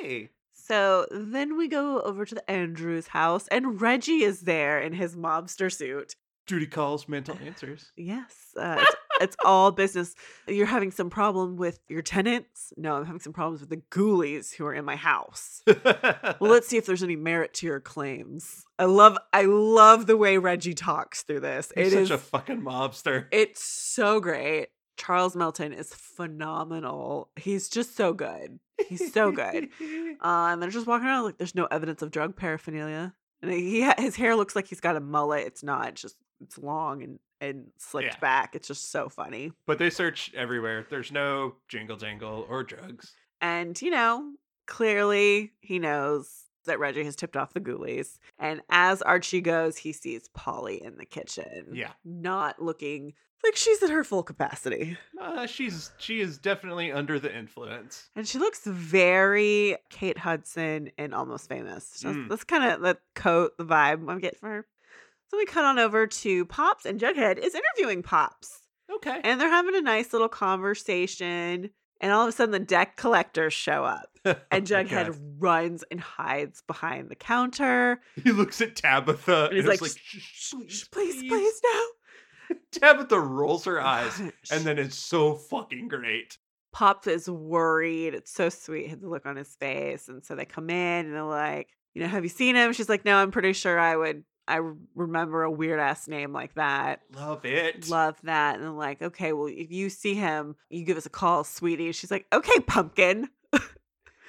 Hey. So then we go over to the Andrews house, and Reggie is there in his mobster suit. Duty calls, mental answers. Yes, uh, it's, all business. You're having some problem with your tenants? No, I'm having some problems with the ghoulies who are in my house. Well, let's see if there's any merit to your claims. I love, I love the way Reggie talks through this. He's It such is a fucking mobster. It's so great. Charles Melton is phenomenal. He's just so good. He's so good. Uh, and they're just walking around like there's no evidence of drug paraphernalia. And he ha- his hair looks like he's got a mullet. It's not. It's just it's long and and slicked Yeah. back. It's just so funny. but they search everywhere. There's no jingle jangle or drugs. And you know, clearly he knows that Reggie has tipped off the ghoulies. And as Archie goes, he sees Polly in the kitchen. Yeah. Not looking like she's at her full capacity. Uh, she's she is definitely under the influence. And she looks very Kate Hudson and almost famous. Mm. that's kind of the coat, the vibe I'm getting from her. So we cut on over to Pops, and Jughead is interviewing Pops. Okay. And they're having a nice little conversation. And all of a sudden, the deck collectors show up. And Jughead runs and hides behind the counter. he looks at Tabitha And he's like, like, "Shh, "Shh, Shh, please, please, no. Tabitha rolls her eyes, and then it's so fucking great. Pop is worried. It's so sweet, had the look on his face. And so they come in and they're like, you know, have you seen him? She's like, no, I'm pretty sure I would I remember a weird ass name like that. Love it. Love that. And I'm like, okay, well, if you see him, you give us a call, sweetie. She's like, okay, pumpkin.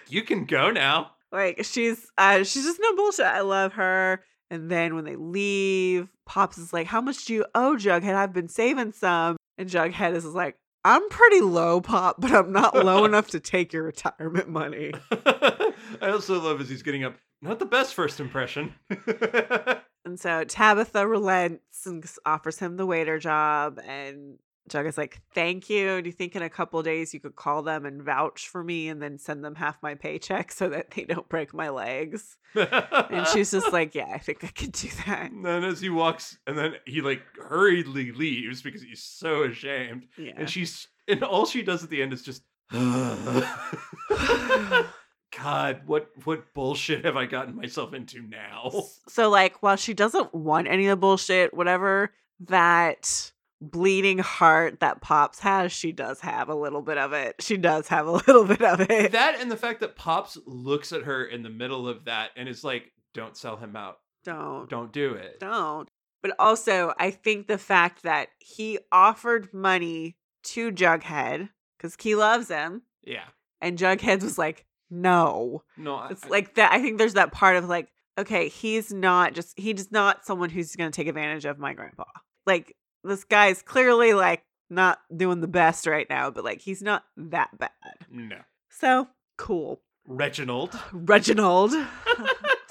you can go now. Like she's uh she's just no bullshit. I love her. And then when they leave, Pops is like, How much do you owe Jughead? I've been saving some. And Jughead is like, I'm pretty low, Pop, but I'm not low enough to take your retirement money. I also love as he's getting up. Not the best first impression. And so Tabitha relents and offers him the waiter job. And Jughead's like, Thank you. Do you think in a couple days you could call them and vouch for me and then send them half my paycheck so that they don't break my legs? And she's just like, Yeah, I think I could do that. And then as he walks, and then he like hurriedly leaves because he's so ashamed. Yeah. And she's and all she does at the end is just God, what what bullshit have I gotten myself into now? So, like, while she doesn't want any of the bullshit, whatever that bleeding heart that Pops has, she does have a little bit of it. She does have a little bit of it. That and the fact that Pops looks at her in the middle of that and is like, "Don't sell him out. don't, Don't do it." don't. But also, I think the fact that he offered money to Jughead because he loves him, Yeah. and Jughead was like, no. No, I, It's like that. I think there's that part of like, okay, he's not just, he's not someone who's going to take advantage of my grandpa. Like, this guy's clearly like not doing the best right now, but like, he's not that bad. no. So cool. Reginald. Reginald. so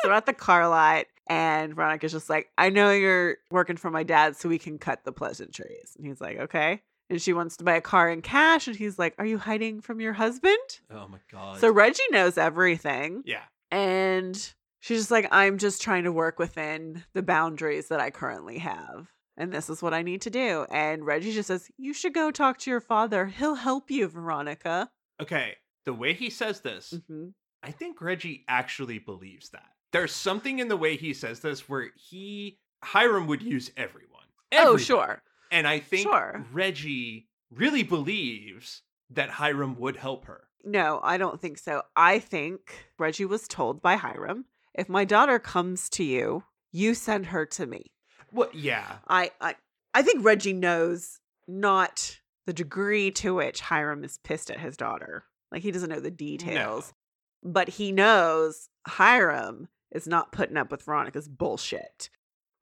we're at the car lot, and Veronica's just like, I know you're working for my dad, so we can cut the pleasantries. And he's like, okay. And she wants to buy a car in cash, and he's like, Are you hiding from your husband? Oh my god. So Reggie knows everything. yeah. And she's just like, I'm just trying to work within the boundaries that I currently have. And this is what I need to do. And Reggie just says, You should go talk to your father. He'll help you, Veronica. Okay. The way he says this, hmm I think Reggie actually believes that. There's something in the way he says this where he Hiram would use everyone. Oh, sure. And I think Sure. Reggie really believes that Hiram would help her. No, I don't think so. I think Reggie was told by Hiram, if my daughter comes to you, you send her to me. What? Yeah. I I, I think Reggie knows not the degree to which Hiram is pissed at his daughter. Like he doesn't know the details. But he knows Hiram is not putting up with Veronica's bullshit.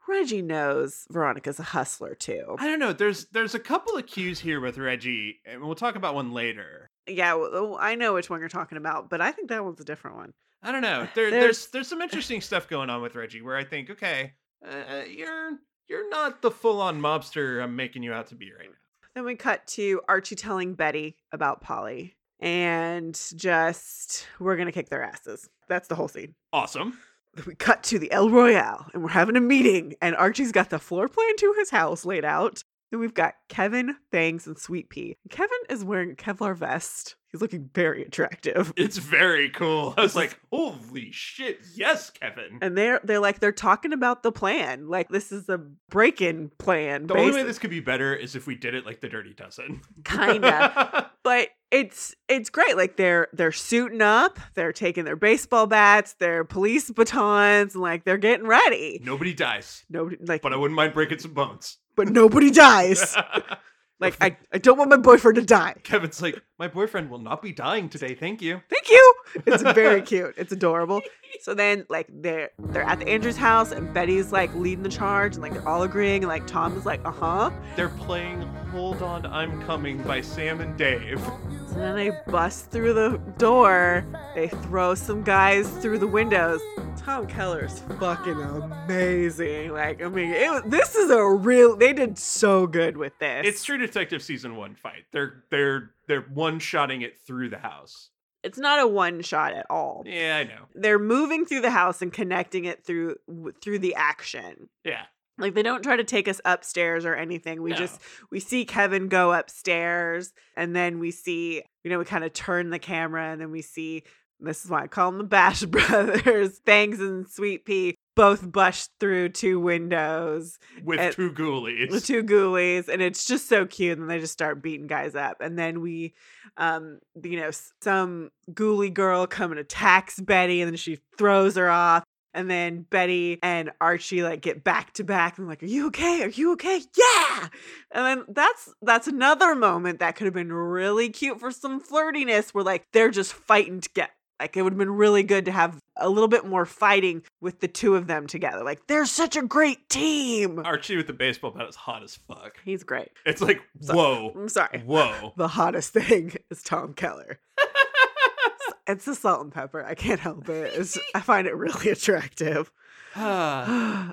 Reggie knows Veronica's a hustler too. I don't know. There's there's a couple of cues here with Reggie, and we'll talk about one later. Yeah, well, I know which one you're talking about, but I think that one's a different one. I don't know. There, There's- there's there's some interesting stuff going on with Reggie where I think, okay, uh, you're you're not the full on mobster I'm making you out to be right now. Then we cut to Archie telling Betty about Polly. And just, we're going to kick their asses. That's the whole scene. Awesome. We cut to the El Royale and we're having a meeting. And Archie's got the floor plan to his house laid out. And we've got Kevin, Fangs, and Sweet Pea. Kevin is wearing a Kevlar vest. He's looking very attractive. It's very cool. I was like, holy shit, yes, Kevin. And they're they're like they're talking about the plan. Like this is a break-in plan. the only way this could be better is if we did it like the Dirty Dozen. Kinda. but it's it's great like they're they're suiting up they're taking their baseball bats their police batons and like they're getting ready Nobody dies, nobody like but I wouldn't mind breaking some bones. But nobody dies like I, I don't want my boyfriend to die Kevin's like, my boyfriend will not be dying today. Thank you. thank you it's very cute it's adorable so then like they're they're at the andrews house and betty's like leading the charge and like they're all agreeing and like tom is like uh-huh They're playing Hold On, I'm Coming by Sam and Dave. So then they bust through the door. They throw some guys through the windows. Tom Keller's fucking amazing. Like, I mean, it, this is a real. They did so good with this. It's True Detective season one fight. They're they're they're one shotting it through the house. It's not a one shot at all. Yeah, I know. They're moving through the house and connecting it through through the action. Yeah. Like they don't try to take us upstairs or anything. We No. just we see Kevin go upstairs and then we see, you know, we kind of turn the camera and then we see this is why I call them the Bash Brothers, Fangs and Sweet Pea, both bust through two windows, With And- two ghoulies. the two ghoulies, and it's just so cute. And they just start beating guys up. And then we um, you know, some ghoulie girl come and attacks Betty, and then she throws her off. And then Betty and Archie like get back to back and like, "Are you okay? Are you okay? Yeah!" And then that's that's another moment that could have been really cute for some flirtiness, where like they're just fighting to get. Like it would have been really good to have a little bit more fighting with the two of them together. Like they're such a great team. Archie with the baseball bat is hot as fuck. He's great. It's like, So- whoa, I'm sorry. whoa. The hottest thing is Tom Keller. it's the salt and pepper. I can't help it. It's, I find it really attractive.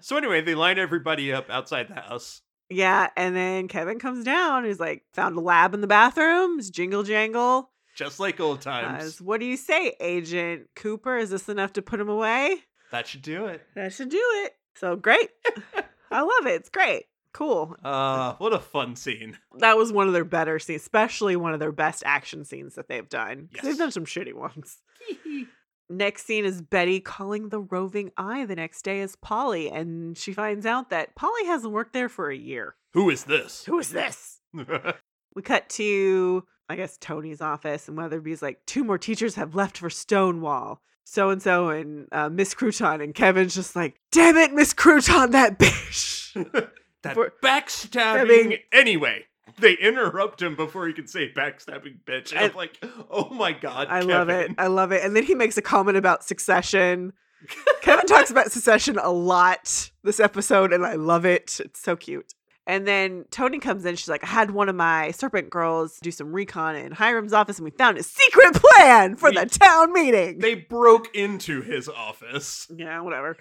So anyway, they line everybody up outside the house. yeah, and then Kevin comes down. He's like, found a lab in the bathrooms. Jingle jangle. Just like old times. what do you say, Agent Cooper? Is this enough to put him away? That should do it. That should do it. So great. I love it. It's great. Cool. Uh, what a fun scene. That was one of their better scenes, especially one of their best action scenes that they've done. 'Cause They've done some shitty ones. Next scene is Betty calling the roving eye the next day as Polly, and she finds out that Polly hasn't worked there for a year. Who is this? Who is this? We cut to, I guess, Toni's office, and Weatherbee's like, two more teachers have left for Stonewall. So and so, and uh, Miss Crouton, and Kevin's just like, damn it, Miss Crouton, that bitch. that For- backstabbing. Stabbing- Anyway, they interrupt him before he can say backstabbing bitch. And I- I'm like, oh my god, I love it. I love it. And then he makes a comment about succession. Kevin talks about succession a lot this episode, and I love it. It's so cute. And then Toni comes in. She's like, I had one of my serpent girls do some recon in Hiram's office, and we found a secret plan for We- the town meeting. They broke into his office. yeah, whatever.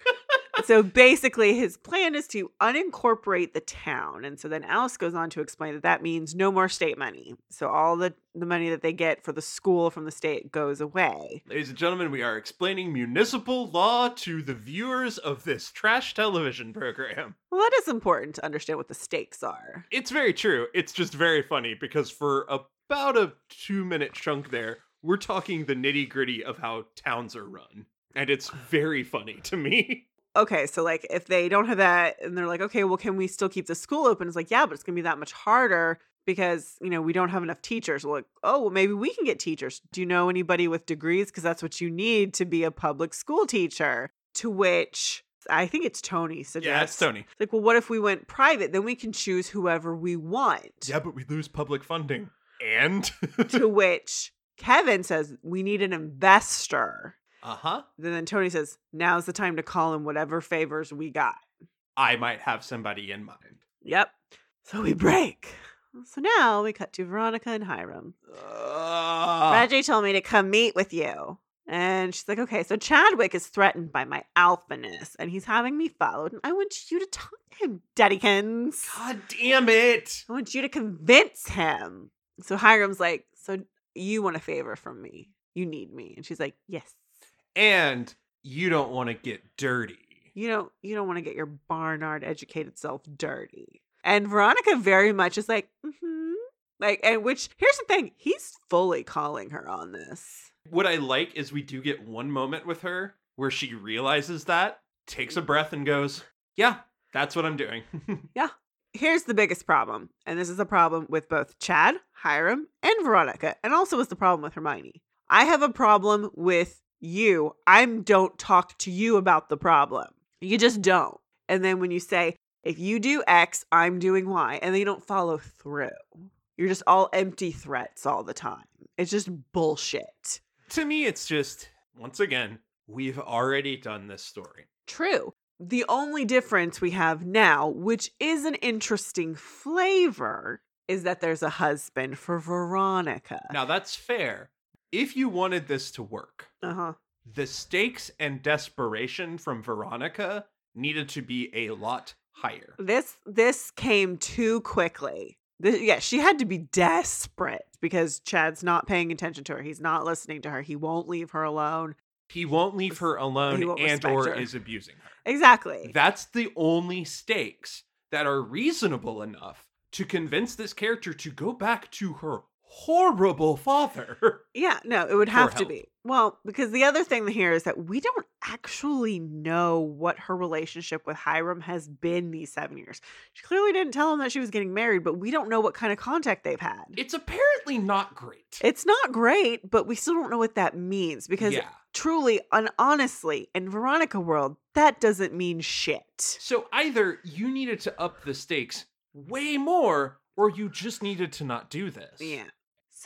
so basically, his plan is to unincorporate the town. And so then Alice goes on to explain that that means no more state money. So all the, the money that they get for the school from the state goes away. Ladies and gentlemen, we are explaining municipal law to the viewers of this trash television program. Well, that is important to understand what the stakes are. It's very true. It's just very funny because for about a two minute chunk there, we're talking the nitty gritty of how towns are run. And it's very funny to me. Okay, so like if they don't have that and they're like, okay, well, can we still keep the school open? It's like, yeah, but it's gonna be that much harder because you know we don't have enough teachers. We're like, oh, well, maybe we can get teachers. Do you know anybody with degrees? Because that's what you need to be a public school teacher. To which I think it's Toni suggests. Yeah, it's Toni. Like, well, what if we went private? Then we can choose whoever we want. Yeah, but we lose public funding. And? to which Kevin says, we need an investor. uh huh. Then, then Toni says, now's the time to call in whatever favors we got. I might have somebody in mind. Yep. So we break. So now we cut to Veronica and Hiram. Uh, Reggie told me to come meet with you. And she's like, okay, so Chadwick is threatened by my alphaness and he's having me followed. And I want you to talk to him, Daddykins. God damn it. I want you to convince him. So Hiram's like, so you want a favor from me. You need me. And she's like, yes. And you don't want to get dirty. You don't you don't want to get your Barnard educated self dirty. And Veronica very much is like, mm-hmm. Like, and which here's the thing, he's fully calling her on this. What I like is we do get one moment with her where she realizes that, takes a breath, and goes, Yeah, that's what I'm doing. Yeah. Here's the biggest problem, and this is a problem with both Chad, Hiram, and Veronica, and also is the problem with Hermione. I have a problem with you. I don't talk to you about the problem. You just don't. And then when you say, if you do X, I'm doing Y, and they don't follow through. You're just all empty threats all the time. It's just bullshit. to me, it's just, once again, we've already done this story. True. The only difference we have now, which is an interesting flavor, is that there's a husband for Veronica. Now, that's fair. If you wanted this to work, Uh huh. the stakes and desperation from Veronica needed to be a lot higher. This this came too quickly. Th- yeah, she had to be desperate because Chad's not paying attention to her. He's not listening to her. He won't leave her alone. He won't leave her alone and or her. is abusing her. Exactly. That's the only stakes that are reasonable enough to convince this character to go back to her horrible father. Yeah, no, it would have to be. Well, because the other thing here is that we don't actually know what her relationship with Hiram has been these seven years. She clearly didn't tell him that she was getting married, but we don't know what kind of contact they've had. It's apparently not great. It's not great, but we still don't know what that means because yeah. truly and honestly, in Veronica world, that doesn't mean shit. So either you needed to up the stakes way more, or you just needed to not do this. Yeah.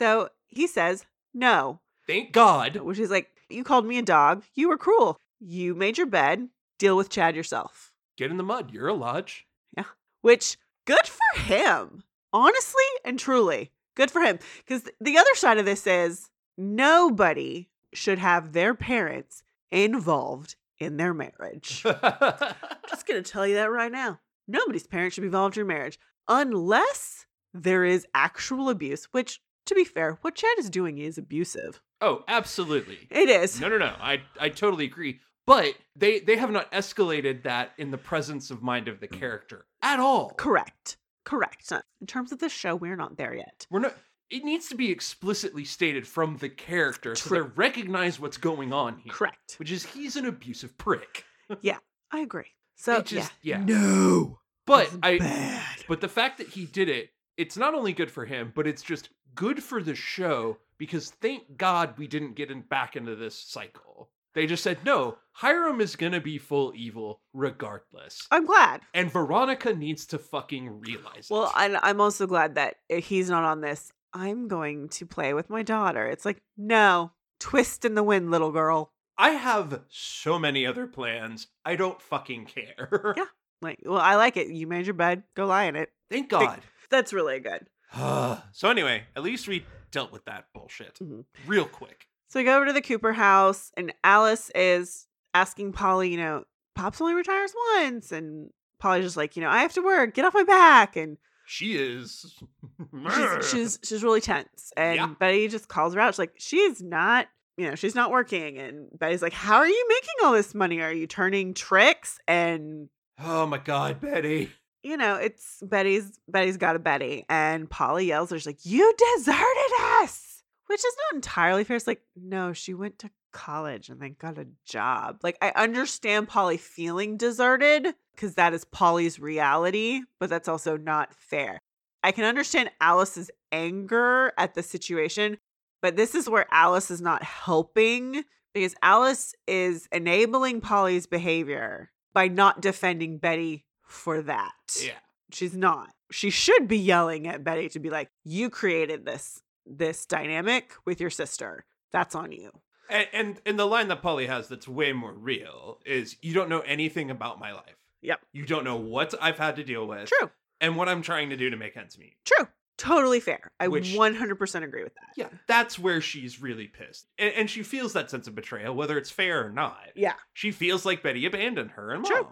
So he says no, Thank God. which is like, you called me a dog. You were cruel. You made your bed. Deal with Chad yourself. Get in the mud. You're a lodge. Yeah. Which, good for him. Honestly and truly, good for him. Because the other side of this is nobody should have their parents involved in their marriage. I'm Just going to tell you that right now. Nobody's parents should be involved in your marriage unless there is actual abuse, which, to be fair, what Chad is doing is abusive. oh, absolutely. It is. No, no, no. I I totally agree. But they they have not escalated that in the presence of mind of the character at all. Correct. Correct. In terms of the show, we're not there yet. We're not. It needs to be explicitly stated from the character so they recognize what's going on here. Correct. Which is he's an abusive prick. Yeah, I agree. So, It just yeah. No. But I bad. but the fact that he did it, it's not only good for him, but it's just good for the show because thank God we didn't get in back into this cycle. They just said no, Hiram is gonna be full evil regardless. I'm glad. And Veronica needs to fucking realize Well, it. and I'm also glad that eh, he's not on this. I'm going to play with my daughter. It's like, no, twist in the wind, little girl. I have so many other plans. I don't fucking care. Yeah. Like, well, I like it. You made your bed, go lie in it. Thank God. That's really good. so anyway, at least we dealt with that bullshit Mhm. real quick. So we go over to the Cooper house, and Alice is asking Polly, you know, Pops only retires once. And Polly's just like, you know, I have to work. Get off my back. And She is. she's she's she's really tense. And Yeah. Betty just calls her out. She's like, she's not, you know, she's not working. And Betty's like, How are you making all this money? Are you turning tricks? And Oh my God, Betty. You know, it's Betty's Betty's got a Betty. And Polly yells, She's like, You deserted us. Which is not entirely fair. It's like, no, she went to college and then got a job. Like, I understand Polly feeling deserted because that is Polly's reality, but that's also not fair. I can understand Alice's anger at the situation, but this is where Alice is not helping because Alice is enabling Polly's behavior by not defending Betty for that. Yeah. She's not. She should be yelling at Betty to be like, "You created this this dynamic with your sister. That's on you." And, and and the line that Polly has that's way more real is you don't know anything about my life. Yep. You don't know what I've had to deal with True. and what I'm trying to do to make ends meet. True. Totally fair. I Which- 100% agree with that. Yeah, that's where she's really pissed. And, and she feels that sense of betrayal, whether it's fair or not. Yeah. She feels like Betty abandoned her and mom. True. Yeah.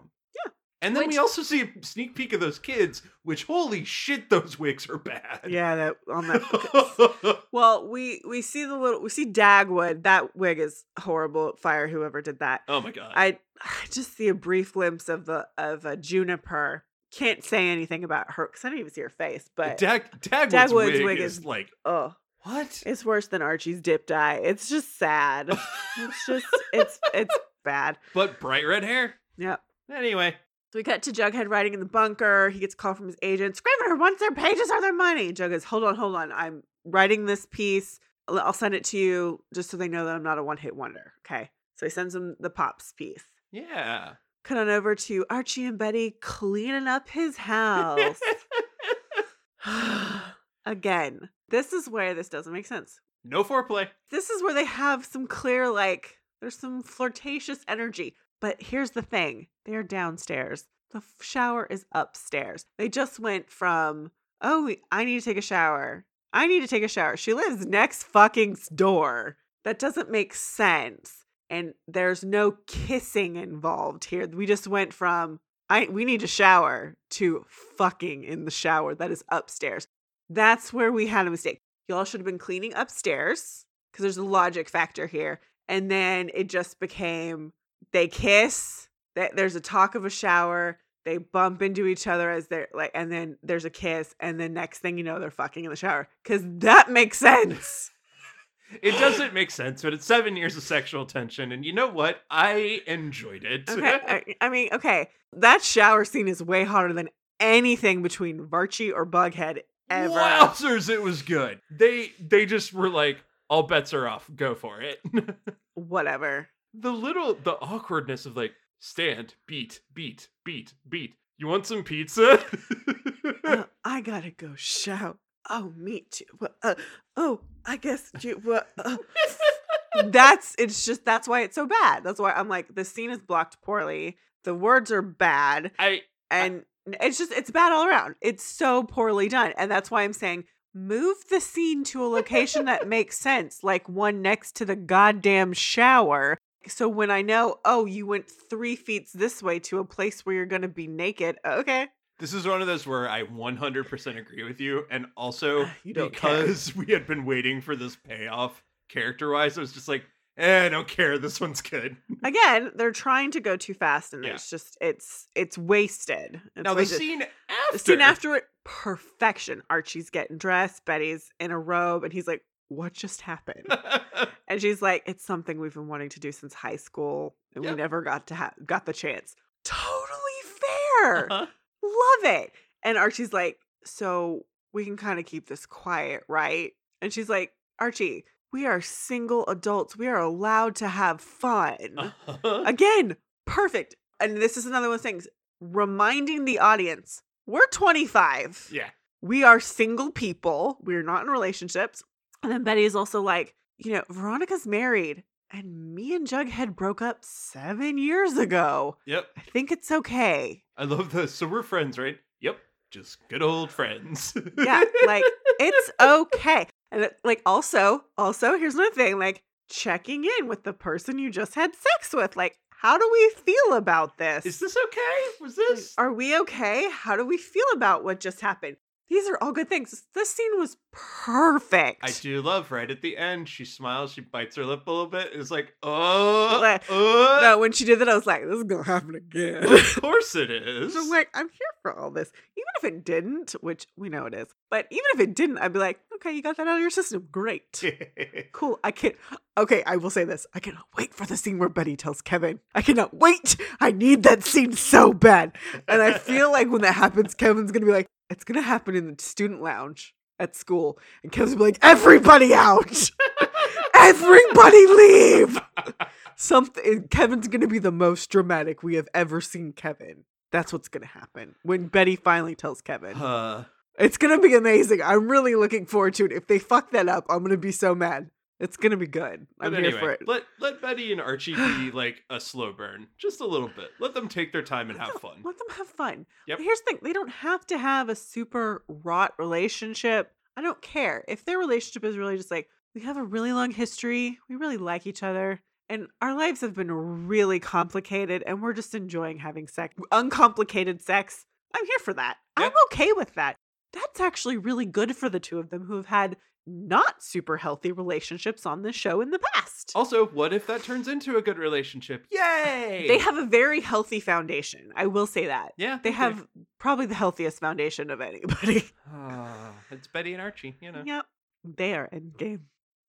And then Which- we also see a sneak peek of those kids, which holy shit, those wigs are bad. Yeah, that on that Well, we we see the little we see Dagwood. That wig is horrible. Fire whoever did that. oh my god. I, I just see a brief glimpse of the of a Juniper. Can't say anything about her because I didn't even see her face. But Dag Dagwood's, Dagwood's wig, wig is, is- like oh, what? it's worse than Archie's dip dye. It's just sad. It's just it's it's bad. but bright red hair. Yep. Anyway, So we cut to Jughead writing in the bunker. He gets a call from his agent. Scrivener wants their pages or their money. Jug goes, hold on, hold on. I'm writing this piece. I'll send it to you just so they know that I'm not a one hit wonder. Okay. So he sends them the Pops piece. yeah. Cut on over to Archie and Betty cleaning up his house. Again, this is where this doesn't make sense. no foreplay. This is where they have some clear, like, there's some flirtatious energy. But here's the thing they're downstairs. The shower is upstairs. They just went from, oh, I need to take a shower. I need to take a shower. She lives next fucking door. That doesn't make sense. And there's no kissing involved here. We just went from, I we need to shower to fucking in the shower that is upstairs. That's where we had a mistake. Y'all should have been cleaning upstairs because there's a logic factor here. And then it just became they kiss, that there's a talk of a shower, they bump into each other as they're like, and then there's a kiss, and then next thing you know, they're fucking in the shower. Cause that makes sense. It doesn't make sense, but it's seven years of sexual tension, and you know what? I enjoyed it. Okay. I, I mean, okay. That shower scene is way hotter than anything between Varchie or Bughead ever. Wowzers, it was good. They they just were like, all bets are off. Go for it. Whatever. The little the awkwardness of like stand, beat, beat, beat, beat. You want some pizza? Uh, I gotta go shout. Oh, me too. Well, Uh, oh, I guess you. Well, uh, that's it's just that's why it's so bad. That's why I'm like the scene is blocked poorly. The words are bad, I and it's just it's bad all around. It's so poorly done, and that's why I'm saying move the scene to a location that makes sense, like one next to the goddamn shower. So when I know, oh, you went three feet this way to a place where you're gonna be naked. Okay, this is one of those where I 100% agree with you, and also don't care. because we had been waiting for this payoff character-wise, I was just like, eh, I don't care. This one's good. again they're trying to go too fast and Yeah. it's just it's it's wasted it's now the wasted. scene The after, scene after it perfection archie's getting dressed betty's in a robe and he's like what just happened and she's like it's something we've been wanting to do since high school and Yeah. we never got to have got the chance totally fair Uh-huh. love it and archie's like so we can kind of keep this quiet right and she's like archie we are single adults we are allowed to have fun Uh-huh. Again, perfect. And this is another one of the things reminding the audience we're 25. yeah. We are single people. We're not in relationships. And then Betty is also like, you know, Veronica's married and me and Jughead broke up seven years ago. Yep. I think it's okay. I love this. So we're friends, right? Yep. Just good old friends. Yeah, like it's okay. And it- like also, also, here's another thing, like checking in with the person you just had sex with. Like, how do we feel about this? Is this okay? Was this? Are we okay? How do we feel about what just happened? These are all good things. This scene was perfect. I do love right at the end. She smiles. She bites her lip a little bit. It's like, oh, Like, uh, No, when she did that, I was like, this is gonna happen again. of course it is. I'm like, I'm here for all this. Even if it didn't, which we know it is, but even if it didn't, I'd be like, okay, you got that out of your system. Great. Cool. I can't. Okay, I will say this. I cannot wait for the scene where Betty tells Kevin. I cannot wait. I need that scene so bad. And I feel like when that happens, Kevin's going to be like, it's to happen in the student lounge at school. And Kevin's to be like, everybody out. everybody leave. Something. Kevin's to be the most dramatic we have ever seen Kevin. That's what's to happen when Betty finally tells Kevin. Uh, It's gonna be amazing. I'm really looking forward to it. If they fuck that up, I'm gonna be so mad. It's gonna be good. I'm but here for it. let let Betty and Archie be like a slow burn, just a little bit. Let them take their time and Let have them- fun. Let them have fun. Yep. But here's the thing: they don't have to have a super wrought relationship. I don't care if their relationship is really just like we have a really long history. We really like each other. And our lives have been really complicated, and we're just enjoying having sex, uncomplicated sex. I'm here for that. I'm okay with that. That's actually really good for the two of them who have had not super healthy relationships on this show in the past. Also, what if that turns into a good relationship? Yay! They have a very healthy foundation. I will say that. yeah. They have probably the healthiest foundation of anybody. Ah, it's Betty and Archie. You know. Yep. They are endgame.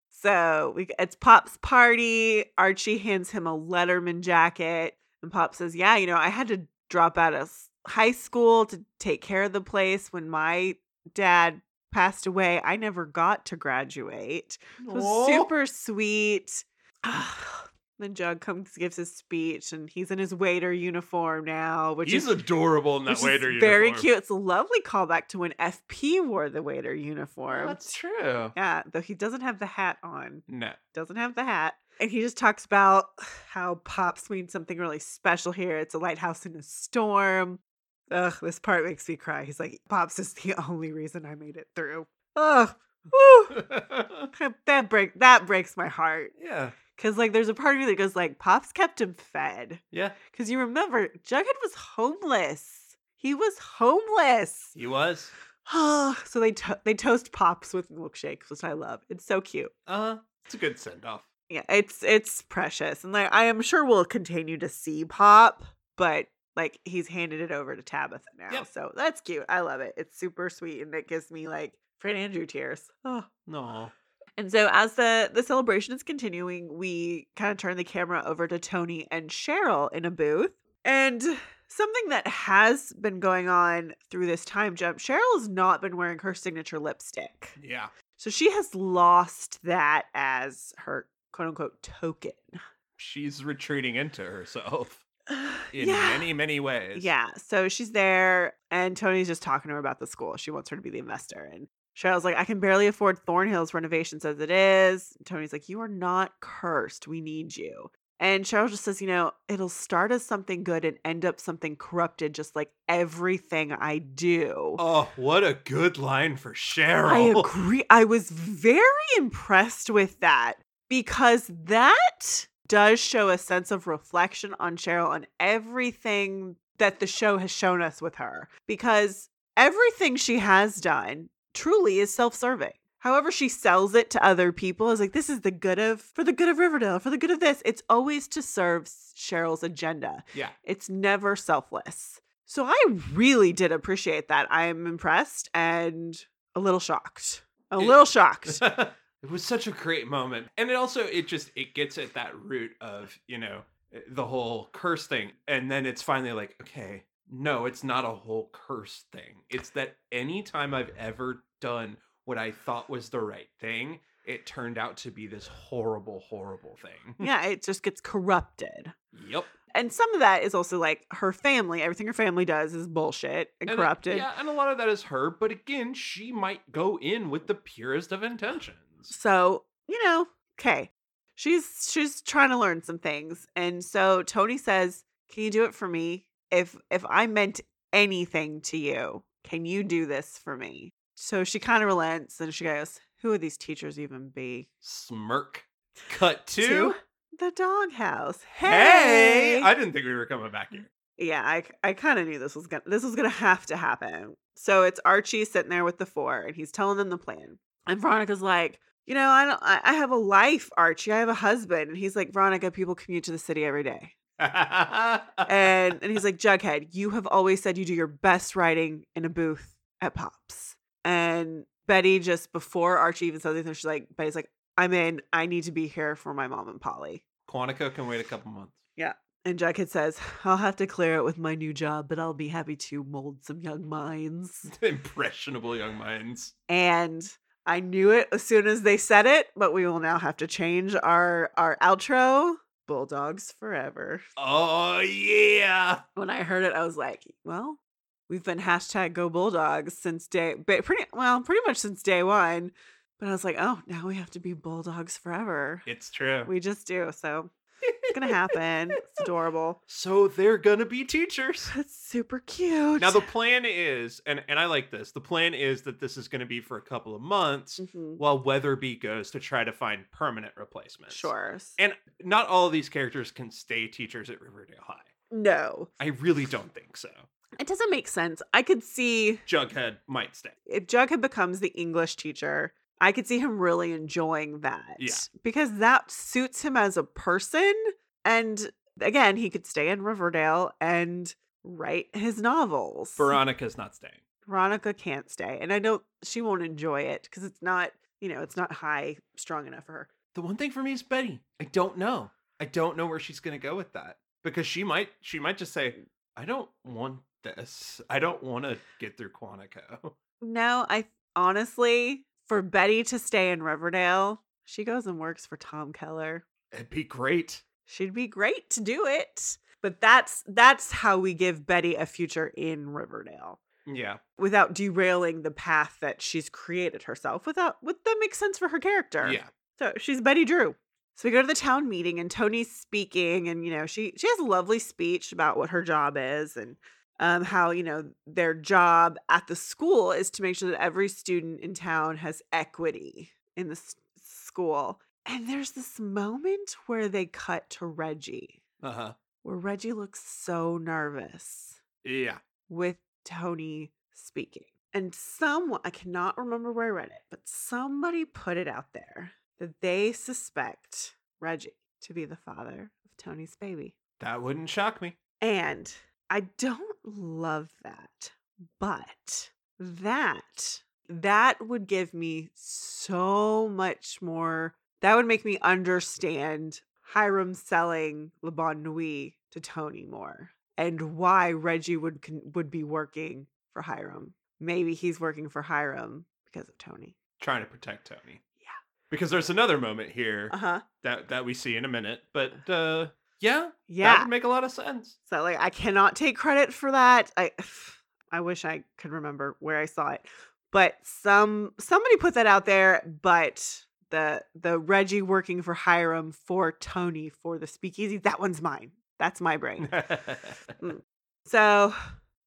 So we it's Pop's party. Archie hands him a Letterman jacket. And Pop says, Yeah, you know, I had to drop out of high school to take care of the place when my dad passed away. I never got to graduate. It was super sweet. Ah, then Jug comes gives his speech and he's in his waiter uniform now, which He's is adorable in that waiter very cute. It's a lovely callback to when FP wore the waiter oh, uniform. That's true. Yeah, though he doesn't have the hat on. No. Doesn't have the hat. And he just talks about how Pops means something really special here. It's a lighthouse in a storm. Ugh, this part makes me cry. He's like, Pops is the only reason I made it through. Ugh. Woo. that break that breaks my heart. yeah. Cause like there's a part of me that goes like, Pops kept him fed. Yeah. Cause you remember, Jughead was homeless. He was homeless. He was. so they to- they toast Pops with milkshakes, which I love. It's so cute. Uh huh. it's a good send off. Yeah, it's it's precious, and like I am sure we'll continue to see Pop, but Like he's handed it over to Tabitha now. Yep. So that's cute. I love it. It's super sweet and it gives me like Fred Andrew tears. Ah, oh. No. And so as the the celebration is continuing, we kind of turn the camera over to Toni and Cheryl in a booth. And something that has been going on through this time jump, Cheryl has not been wearing her signature lipstick. Yeah. So she has lost that as her quote unquote token. She's retreating into herself in yeah. many, many ways. Yeah. So she's there and Toni's just talking to her about the school. She wants her to be the investor. And Cheryl's like, I can barely afford Thornhill's renovations as it is. And Toni's like, You are not cursed. We need you. And Cheryl just says, You know, it'll start as something good and end up something corrupted, just like everything I do. Oh, what a good line for Cheryl. I agree. I was very impressed with that because that does show a sense of reflection on Cheryl on everything that the show has shown us with her. Because everything she has done truly is self-serving. However, she sells it to other people is like, this is the good of, for the good of Riverdale, for the good of this. It's always to serve Cheryl's agenda. Yeah. It's never selfless. So I really did appreciate that. I'm impressed and a little shocked. A It- little shocked. it was such a great moment. And it also it just it gets at that root of, you know, eh, the whole curse thing. And then it's finally like, okay, no, it's not a whole curse thing. It's that anytime I've ever done what I thought was the right thing, it turned out to be this horrible, horrible thing. yeah, it just gets corrupted. Yep. And some of that is also like her family. Everything her family does is bullshit and, And it- corrupted. yeah, and a lot of that is her, but again, she might go in with the purest of intentions. So, you know, okay. She's she's trying to learn some things. And so Toni says, "Can you do it for me? If if I meant anything to you, can you do this for me?" So she kind of relents and she goes, "Who would these teachers even be?" Smirk. Cut to, To the doghouse. Hey! Hey. I didn't think we were coming back here. yeah, I I kind of knew this was gonna this was gonna have to happen. So it's Archie sitting there with the four, and he's telling them the plan. And Veronica's like, you know, I don't, I, I have a life, Archie. I have a husband, and he's like, Veronica, people commute to the city every day, and and he's like, Jughead, you have always said you do your best writing in a booth at Pops. And Betty just before Archie even says anything, she's like, Betty's like, I'm in. I need to be here for my mom and Polly. Quantico can wait a couple months. Yeah. And Jughead says, I'll have to clear it with my new job, but I'll be happy to mold some young minds. Impressionable young minds. And I knew it as soon as they said it, but we will now have to change our our outro. Bulldogs forever. Oh yeah. When I heard it, I was like, well, we've been hashtag go Bulldogs since day pretty well, pretty much since day one. But I was like, oh, now we have to be Bulldogs forever. It's true. We just do. So it's gonna happen. It's adorable. so they're gonna be teachers. That's super cute. Now the plan is, and and I like this. The plan is that this is to be for a couple of months, Mhm. while Weatherbee goes to try to find permanent replacements. Sure. And not all of these characters can stay teachers at Riverdale High. No. I really don't think so. It doesn't make sense. I could see Jughead might stay. if Jughead becomes the English teacher, I could see him really enjoying that. Yeah. Because that suits him as a person. And again, he could stay in Riverdale and write his novels. Veronica's not staying. Veronica can't stay. And I know she won't enjoy it because it's not, you know, it's not high strong enough for her. The one thing for me is Betty. I don't know. I don't know where she's going to go with that because she might she might just say, "I don't want this. I don't want to get through Quantico." No, I honestly, for Betty to stay in Riverdale, she goes and works for Tom Keller. It'd be great. she'd be great to do it but that's that's how we give betty a future in riverdale Yeah. without derailing the path that she's created herself without with that makes sense for her character Yeah. so she's betty drew so we go to the town meeting and toni's speaking and you know she she has a lovely speech about what her job is and um, how you know their job at the school is to make sure that every student in town has equity in the s- school and there's this moment where they cut to reggie Uh-huh. where Reggie looks so nervous Yeah. with Toni speaking. And someone, I cannot remember where I read it, but somebody put it out there that they suspect Reggie to be the father of Toni's baby. That wouldn't shock me. And I don't love that, but that that would give me so much more. That would make me understand Hiram selling Le Bonne Nuit to Toni more and why Reggie would would be working for Hiram. Maybe he's working for Hiram because of Toni. Trying to protect Toni. Yeah. Because there's another moment here Uh huh. that that we see in a minute, but uh yeah, Yeah. that would make a lot of sense. So like I cannot take credit for that. I I wish I could remember where I saw it. But some somebody put that out there, but the the Reggie working for Hiram for Toni for the speakeasy, that one's mine. That's my brain. Mm. So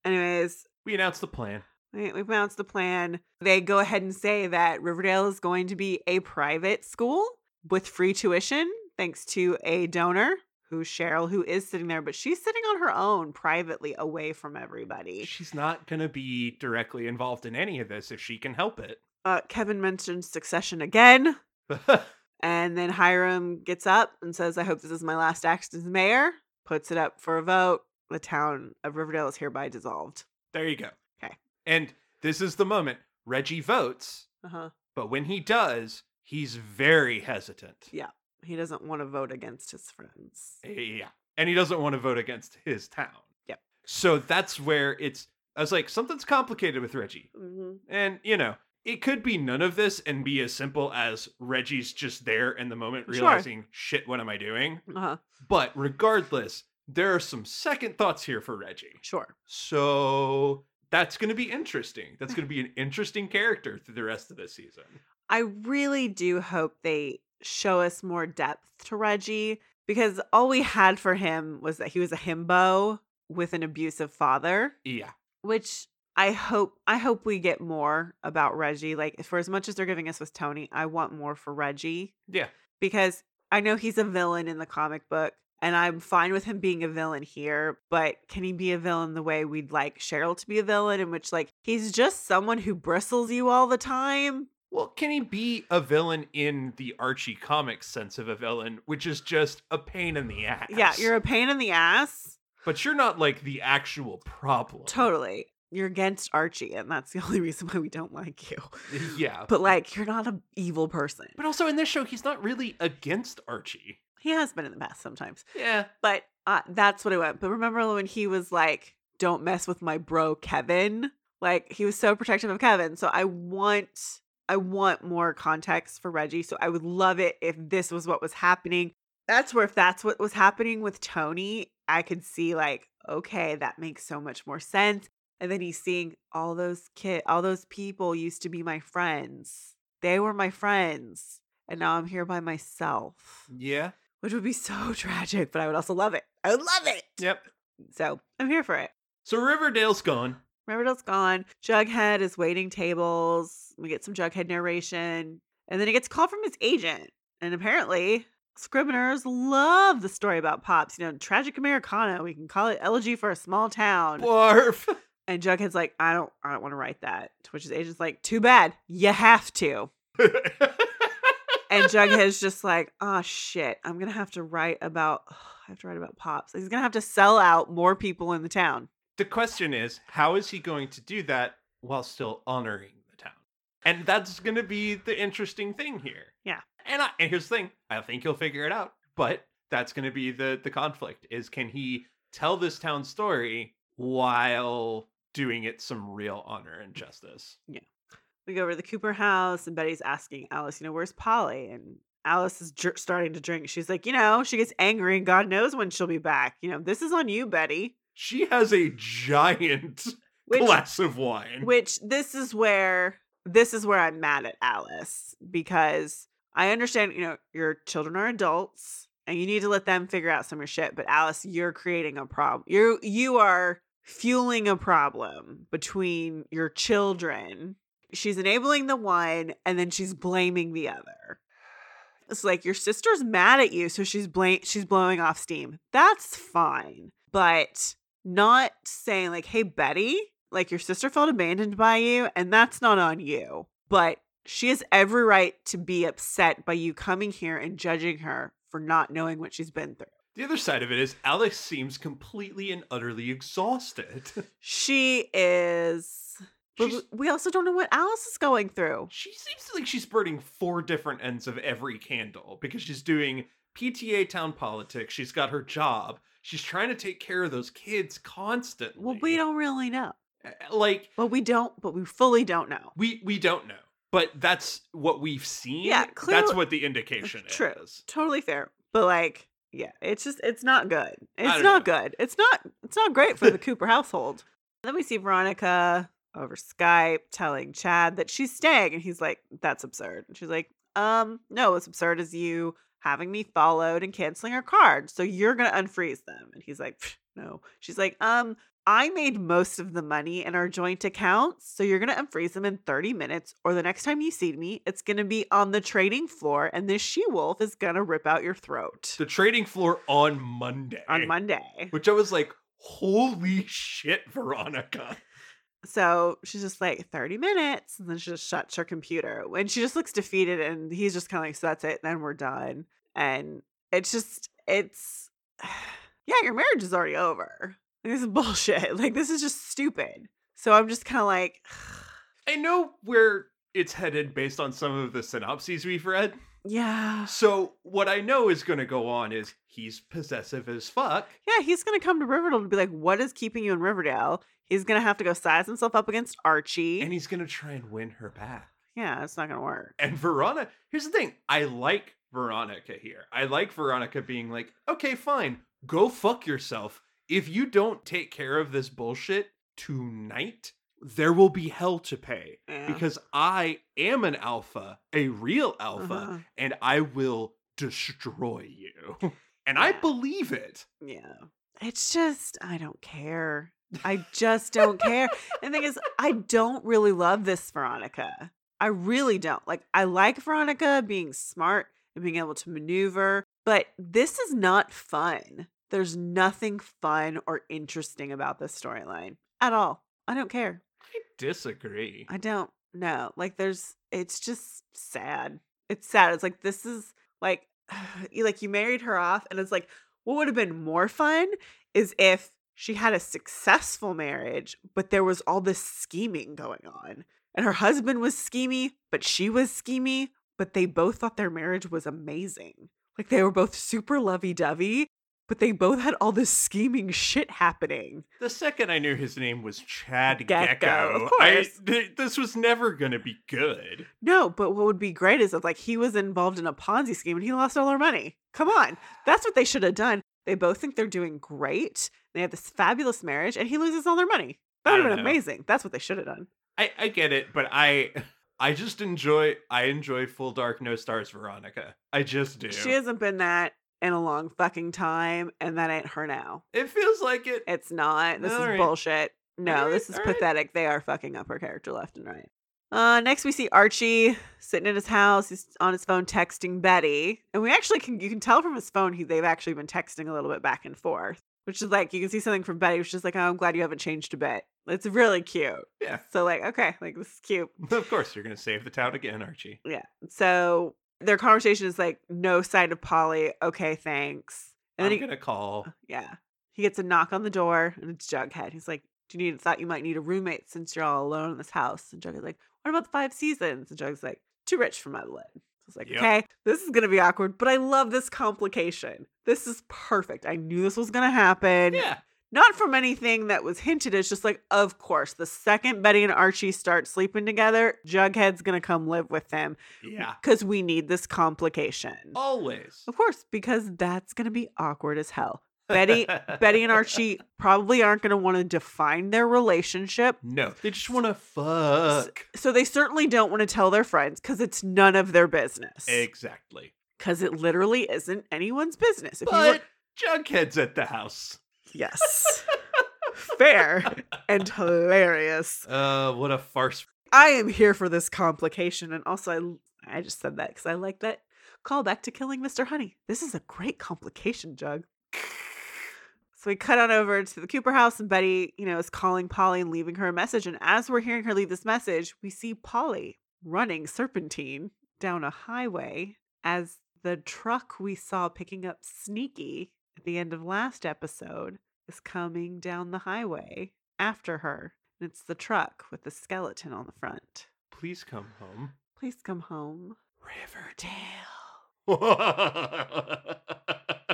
anyways, we announced the plan. we, we announced the plan. They go ahead and say that Riverdale is going to be a private school with free tuition, thanks to a donor who's Cheryl, who is sitting there, but she's sitting on her own privately away from everybody. She's not going to be directly involved in any of this if she can help it. Uh, Kevin mentions succession again. And then Hiram gets up and says, I hope this is my last act as mayor, puts it up for a vote. The town of Riverdale is hereby dissolved. there you go. 'Kay. And this is the moment Reggie votes, Uh huh. but when he does, he's very hesitant. Yeah. He doesn't want to vote against his friends. Yeah. And he doesn't want to vote against his town. Yep. So that's where it's, I was like, something's complicated with Reggie. Mm-hmm. And, you know, it could be none of this and be as simple as Reggie's just there in the moment Sure. realizing, shit, what am I doing? Uh huh. But regardless, there are some second thoughts here for Reggie. Sure. So that's going to be interesting. That's going to be an interesting character through the rest of this season. I really do hope they show us more depth to Reggie because all we had for him was that he was a himbo with an abusive father, Yeah. which I hope I hope we get more about Reggie. Like for as much as they're giving us with Toni, I want more for Reggie Yeah. because I know he's a villain in the comic book and I'm fine with him being a villain here, but can he be a villain the way we'd like Cheryl to be a villain in which like he's just someone who bristles you all the time? Well, can he be a villain in the Archie comics sense of a villain, which is just a pain in the ass? Yeah, you're a pain in the ass. But you're not like the actual problem. Totally. You're against Archie, and that's the only reason why we don't like you. Yeah. But like, you're not an evil person. But also in this show, he's not really against Archie. He has been in the past sometimes. Yeah. But uh, that's what I went. But remember when he was like, "Don't mess with my bro Kevin." Like he was so protective of Kevin. So I want, I want more context for Reggie. So I would love it if this was what was happening. That's where if that's what was happening with Toni, I could see like, okay, that makes so much more sense. And then he's seeing all those kid, all those people used to be my friends. They were my friends, and now I'm here by myself Yeah. which would be so tragic, but I would also love it. I would love it. Yep. So I'm here for it. So Riverdale's gone. Riverdale's gone. Jughead is waiting tables. We get some Jughead narration. And then he gets a call from his agent. And apparently, Scribners love the story about Pops. You know, tragic Americana. We can call it Elegy for a Small Town. Barf. And Jughead's like, I don't I don't want to write that. To which his agent's like, too bad. You have to. And Jughead's just like, oh shit, I'm gonna have to write about I have to write about Pops. He's gonna have to sell out more people in the town. The question is, how is he going to do that while still honoring the town? And that's going to be the interesting thing here. Yeah. And, I, and here's the thing: I think he'll figure it out. But that's going to be the the conflict: is can he tell this town story while doing it some real honor and justice? Yeah. We go over to the Cooper house, and Betty's asking Alice, you know, where's Polly? And Alice is jer- starting to drink. She's like, you know, she gets angry, and God knows when she'll be back. You know, this is on you, Betty. She has a giant Which, glass of wine. which this is where this is where I'm mad at Alice because I understand, you know, your children are adults and you need to let them figure out some of your shit. But Alice, you're creating a problem. You you are fueling a problem between your children. She's enabling the one and then she's blaming the other. It's like your sister's mad at you, so she's blame she's blowing off steam. That's fine. But not saying like, hey Betty, like your sister felt abandoned by you, and that's not on you. But she has every right to be upset by you coming here and judging her for not knowing what she's been through. The other side of it is Alex seems completely and utterly exhausted. She is. But She's- we also don't know what Alice is going through. she seems like she's burning four different ends of every candle because she's doing PTA town politics. She's got her job. She's trying to take care of those kids constantly. Well, we don't really know. Uh, like Well, we don't, but we fully don't know. we we don't know, but that's what we've seen. Yeah, clearly, that's what the indication True. is. Totally fair. But like, yeah, it's just it's not good. It's not know. good. It's not it's not great for the Cooper household. Then we see Veronica over Skype telling Chad that she's staying and he's like, That's absurd. And she's like, Um, no, what's absurd is you having me followed and canceling our cards. So you're gonna unfreeze them. And he's like, no. She's like, um, I made most of the money in our joint accounts, so you're gonna unfreeze them in 30 minutes, or the next time you see me, it's gonna be on the trading floor, and this she wolf is gonna rip out your throat The trading floor on Monday. on Monday. Which I was like, holy shit, Veronica. So she's just like 30 minutes, and then she just shuts her computer. And she just looks defeated, and he's just kind of like, So that's it, then we're done. And it's just, it's, yeah, your marriage is already over. Like, this is bullshit. Like, this is just stupid. So I'm just kind of like, I know where it's headed based on some of the synopses we've read. yeah. So what I know is going to go on is he's possessive as fuck. Yeah, he's going to come to Riverdale to be like, What is keeping you in Riverdale? He's going to have to go size himself up against Archie. and he's going to try and win her back. yeah, it's not going to work. And Veronica, here's the thing I like Veronica here. I like Veronica being like, okay, fine, go fuck yourself. If you don't take care of this bullshit tonight, there will be hell to pay Yeah. because I am an alpha, a real alpha, Uh-huh. and I will destroy you. And I believe it. Yeah. It's just, I don't care. I just don't care. And the thing is, I don't really love this Veronica. I really don't. Like, I like Veronica being smart and being able to maneuver, but this is not fun. There's nothing fun or interesting about this storyline at all. I don't care. I disagree. I don't know. Like there's it's just sad. It's sad. It's like this is like like you married her off and it's like what would have been more fun is if she had a successful marriage, but there was all this scheming going on. And her husband was schemy, but she was schemy, but they both thought their marriage was amazing. Like they were both super lovey-dovey, but they both had all this scheming shit happening. The second I knew his name was Chad Gekko, Gekko, of I, course. th- this was never going to be good. No, but what would be great is if like he was involved in a Ponzi scheme and he lost all their money. Come on. That's what they should have done. They both think they're doing great. They have this fabulous marriage and he loses all their money. That would have been amazing. That's what they should have done. I, I get it, but I I just enjoy I enjoy Full Dark No Stars Veronica. I just do. She hasn't been that in a long fucking time, and that ain't her now. it feels like it. It's not. This is Alright. bullshit. No, Alright, this is pathetic. They are fucking up her character left and right. Uh, next we see Archie sitting in his house. He's on his phone texting Betty, and we actually can you can tell from his phone he they've actually been texting a little bit back and forth, which is like you can see something from Betty, which is like, oh, I'm glad you haven't changed a bit. It's really cute. Yeah. So like, okay, like this is cute. Of course, you're gonna save the town again, Archie. Yeah. So their conversation is like, no sign of Polly. Okay, thanks. And I'm then he, gonna call. yeah. He gets a knock on the door and it's Jughead. He's like, Do you need thought you might need a roommate since you're all alone in this house? And Jughead's like, What about the five seasons? And Jughead's like, Too rich for my blood. So it's like, Yep. okay, this is gonna be awkward, but I love this complication. This is perfect. I knew this was gonna happen. Yeah. Not from anything that was hinted. It's just like, of course, the second Betty and Archie start sleeping together, Jughead's gonna come live with them. Yeah. Because we need this complication. Always. Of course, because that's going to be awkward as hell. Betty, Betty and Archie probably aren't going to want to define their relationship. No, they just want to fuck. So they certainly don't want to tell their friends because it's none of their business. Exactly. Because it literally isn't anyone's business. If you But were, Jughead's at the house. yes, fair and hilarious. Uh, what a farce. I am here for this complication, and also I, I just said that because I like that callback to killing Mr. Honey. This is a great complication, Jug. So we cut on over to the Cooper house, and Betty, you know, is calling Polly and leaving her a message. And as we're hearing her leave this message, we see Polly running serpentine down a highway as the truck we saw picking up Sneaky at the end of last episode is coming down the highway after her. And it's the truck with the skeleton on the front. Please come home. Please come home.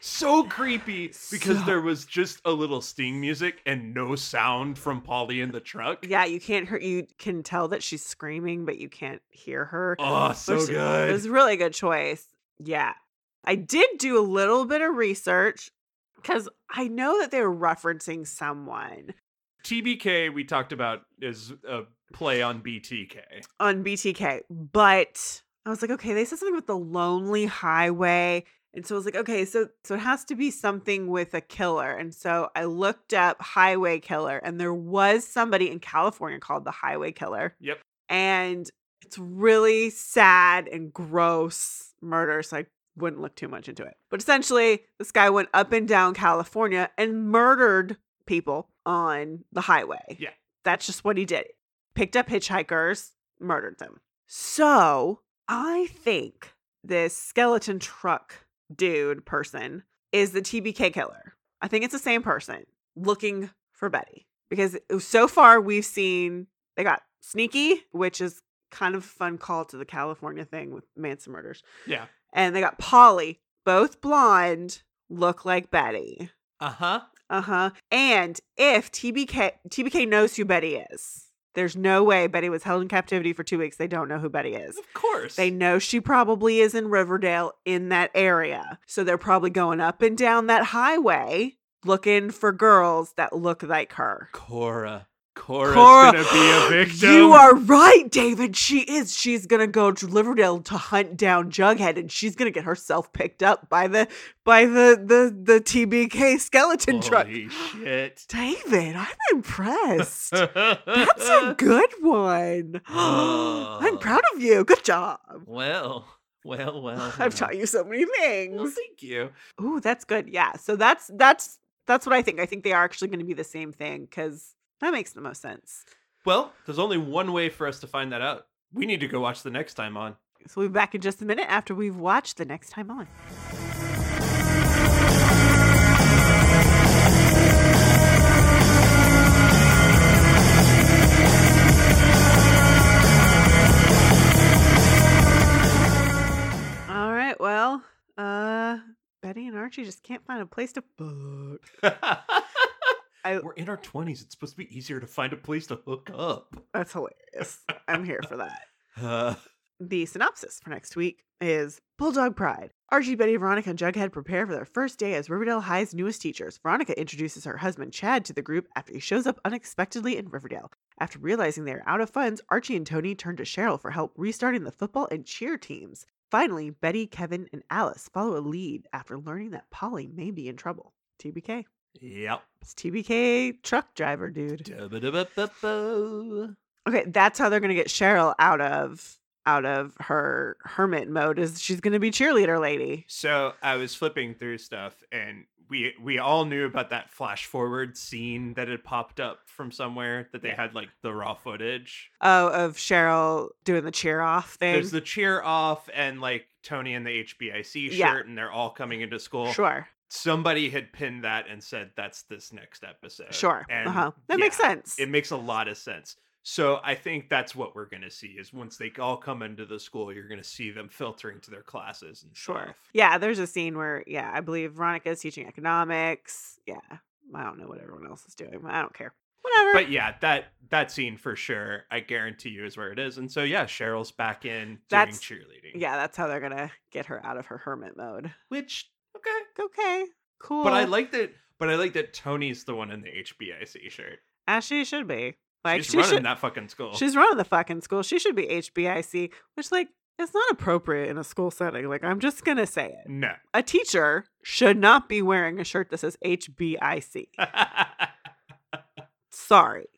so creepy because So- there was just a little sting music and no sound from Polly in the truck. Yeah, you can't hear. You can tell that she's screaming, but you can't hear her. Oh, so Which- It was a really good choice. Yeah. I did do a little bit of research because I know that they were referencing someone TBK we talked about is a play on BTK. on BTK, but I was like, okay, they said something about the lonely highway. And so I was like, okay, so so it has to be something with a killer. And so I looked up highway killer, and there was somebody in California called the highway killer. Yep. And it's really sad and gross murder. So I wouldn't look too much into it. But essentially, this guy went up and down California and murdered people on the highway. Yeah. That's just what he did. Picked up hitchhikers, murdered them. So I think this skeleton truck dude person is the TBK killer. I think it's the same person looking for Betty because so far we've seen they got Sneaky, which is kind of a fun call to the California thing with Manson murders, Yeah. and they got Polly, both blonde, look like Betty. Uh huh. Uh huh. And if TBK TBK knows who Betty is, there's no way Betty was held in captivity for two weeks. They don't know who Betty is. Of course. They know she probably is in Riverdale in that area. So they're probably going up and down that highway looking for girls that look like her. Cora. Cora's Cora, gonna be a victim. You are right, David. She is. She's gonna go to Riverdale to hunt down Jughead, and she's gonna get herself picked up by the by the the the TBK skeleton truck. Holy shit. David, I'm impressed. That's a good one. I'm ah. proud of you. Good job. Well, well, well. I've taught you so many Well, things. thank you. Ooh, that's good. Yeah. So that's that's that's what I think. I think they are actually going to be the same thing because that makes the most sense. Well, there's only one way for us to find that out. We need to go watch the next time on. So we'll be back in just a minute after we've watched the next time on. All right. Well, uh, Betty and Archie just can't find a place to fuck. I, We're in our 20s. It's supposed to be easier to find a place to hook up. that's hilarious. I'm here for that. Uh, The synopsis for next week is Bulldog Pride. Archie, Betty, Veronica, and Jughead prepare for their first day as Riverdale High's newest teachers. Veronica introduces her husband Chad to the group after he shows up unexpectedly in Riverdale. After realizing they are out of funds, Archie and Toni turn to Cheryl for help restarting the football and cheer teams. Finally, Betty, Kevin, and Alice follow a lead after learning that Polly may be in trouble. TBK. Yep. It's TBK truck driver, dude. Okay, that's how they're gonna get Cheryl out of out of her hermit mode. Is she's gonna be cheerleader lady? So I was flipping through stuff, and we we all knew about that flash forward scene that had popped up from somewhere that they had like the raw footage. Oh, of Cheryl doing the cheer off thing. There's the cheer off and like Toni in the HBIC shirt, Yeah. and they're all coming into school. Sure, Somebody had pinned that and said that's this next episode. sure. And Uh huh. That makes sense. It makes a lot of sense. So I think that's what we're gonna see is once they all come into the school, you're gonna see them filtering to their classes and Sure. stuff. Yeah, there's a scene where yeah, I believe Veronica is teaching economics. Yeah, I don't know what everyone else is doing, I don't care. Whatever. But yeah, that that scene for sure, I guarantee you is where it is. And so yeah, Cheryl's back in doing That's- cheerleading. yeah, that's how they're gonna get her out of her hermit mode. Which okay. Okay, cool. But I like that but I like that Toni's the one in the HBIC shirt. as she should be. Like She's she running should. that fucking school. She's running the fucking school. She should be HBIC, which like it's not appropriate in a school setting. Like I'm just gonna say it. no. A teacher should not be wearing a shirt that says HBIC. Sorry.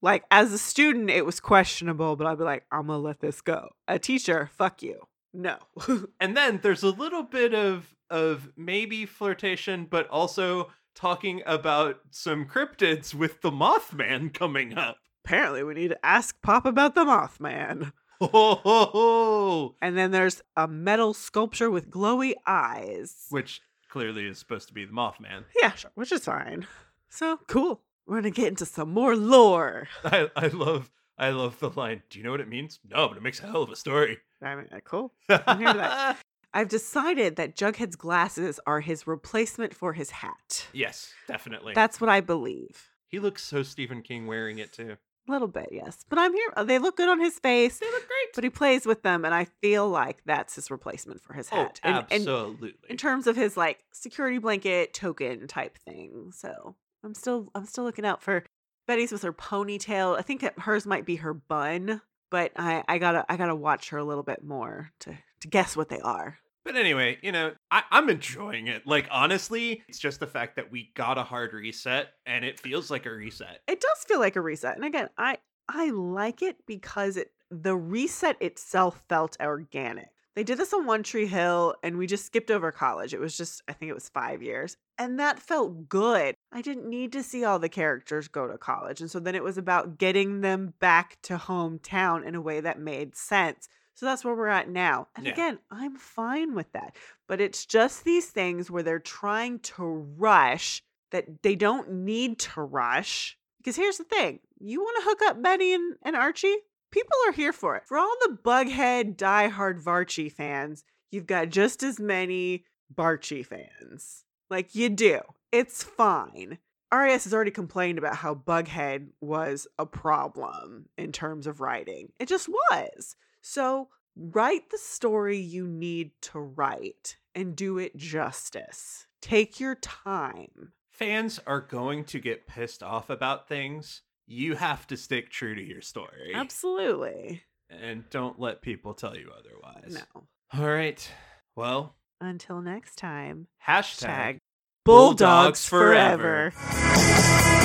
Like as a student, it was questionable, but I'd be like, I'm gonna let this go. A teacher, fuck you. No. and then there's a little bit of of maybe flirtation, but also talking about some cryptids with the Mothman coming up. Apparently, we need to ask Pop about the Mothman. Oh, ho, ho, ho. And then there's a metal sculpture with glowy eyes. Which clearly is supposed to be the Mothman. Yeah, sure, which is fine. So cool. We're gonna get into some more lore. I, I love I love the line. Do you know what it means? No, but it makes a hell of a story. I mean, uh, cool. I'm here that. I've decided that Jughead's glasses are his replacement for his hat. yes, definitely. That's what I believe. he looks so Stephen King wearing it too. A little bit, yes. But I'm here. They look good on his face. They look great. But he plays with them, and I feel like that's his replacement for his oh, hat. And- and absolutely. in terms of his like security blanket token type thing. So I'm still I'm still looking out for Betty's with her ponytail. I think that hers might be her bun, but I I gotta I gotta watch her a little bit more to to guess what they are. But anyway, you know, I, I'm enjoying it. Like, honestly, it's just the fact that we got a hard reset and it feels like a reset. It does feel like a reset, and again, I I like it because it the reset itself felt organic. They did this on One Tree Hill, and we just skipped over college. It was just I think it was five years, and that felt good. I didn't need to see all the characters go to college, and so then it was about getting them back to hometown in a way that made sense. So that's where we're at now. And Yeah. again, I'm fine with that. But it's just these things where they're trying to rush that they don't need to rush. Because here's the thing you want to hook up Betty and, and Archie? People are here for it. For all the Bughead, diehard Varchie fans, you've got just as many Barchie fans. Like you do. It's fine. RAS has already complained about how Bughead was a problem in terms of writing. It just was. So write the story you need to write and do it justice. Take your time. Fans are going to get pissed off about things. You have to stick true to your story. Absolutely. And don't let people tell you otherwise. No. All right. Well, Until next time, hashtag tag Bulldogs Bulldogs forever. forever.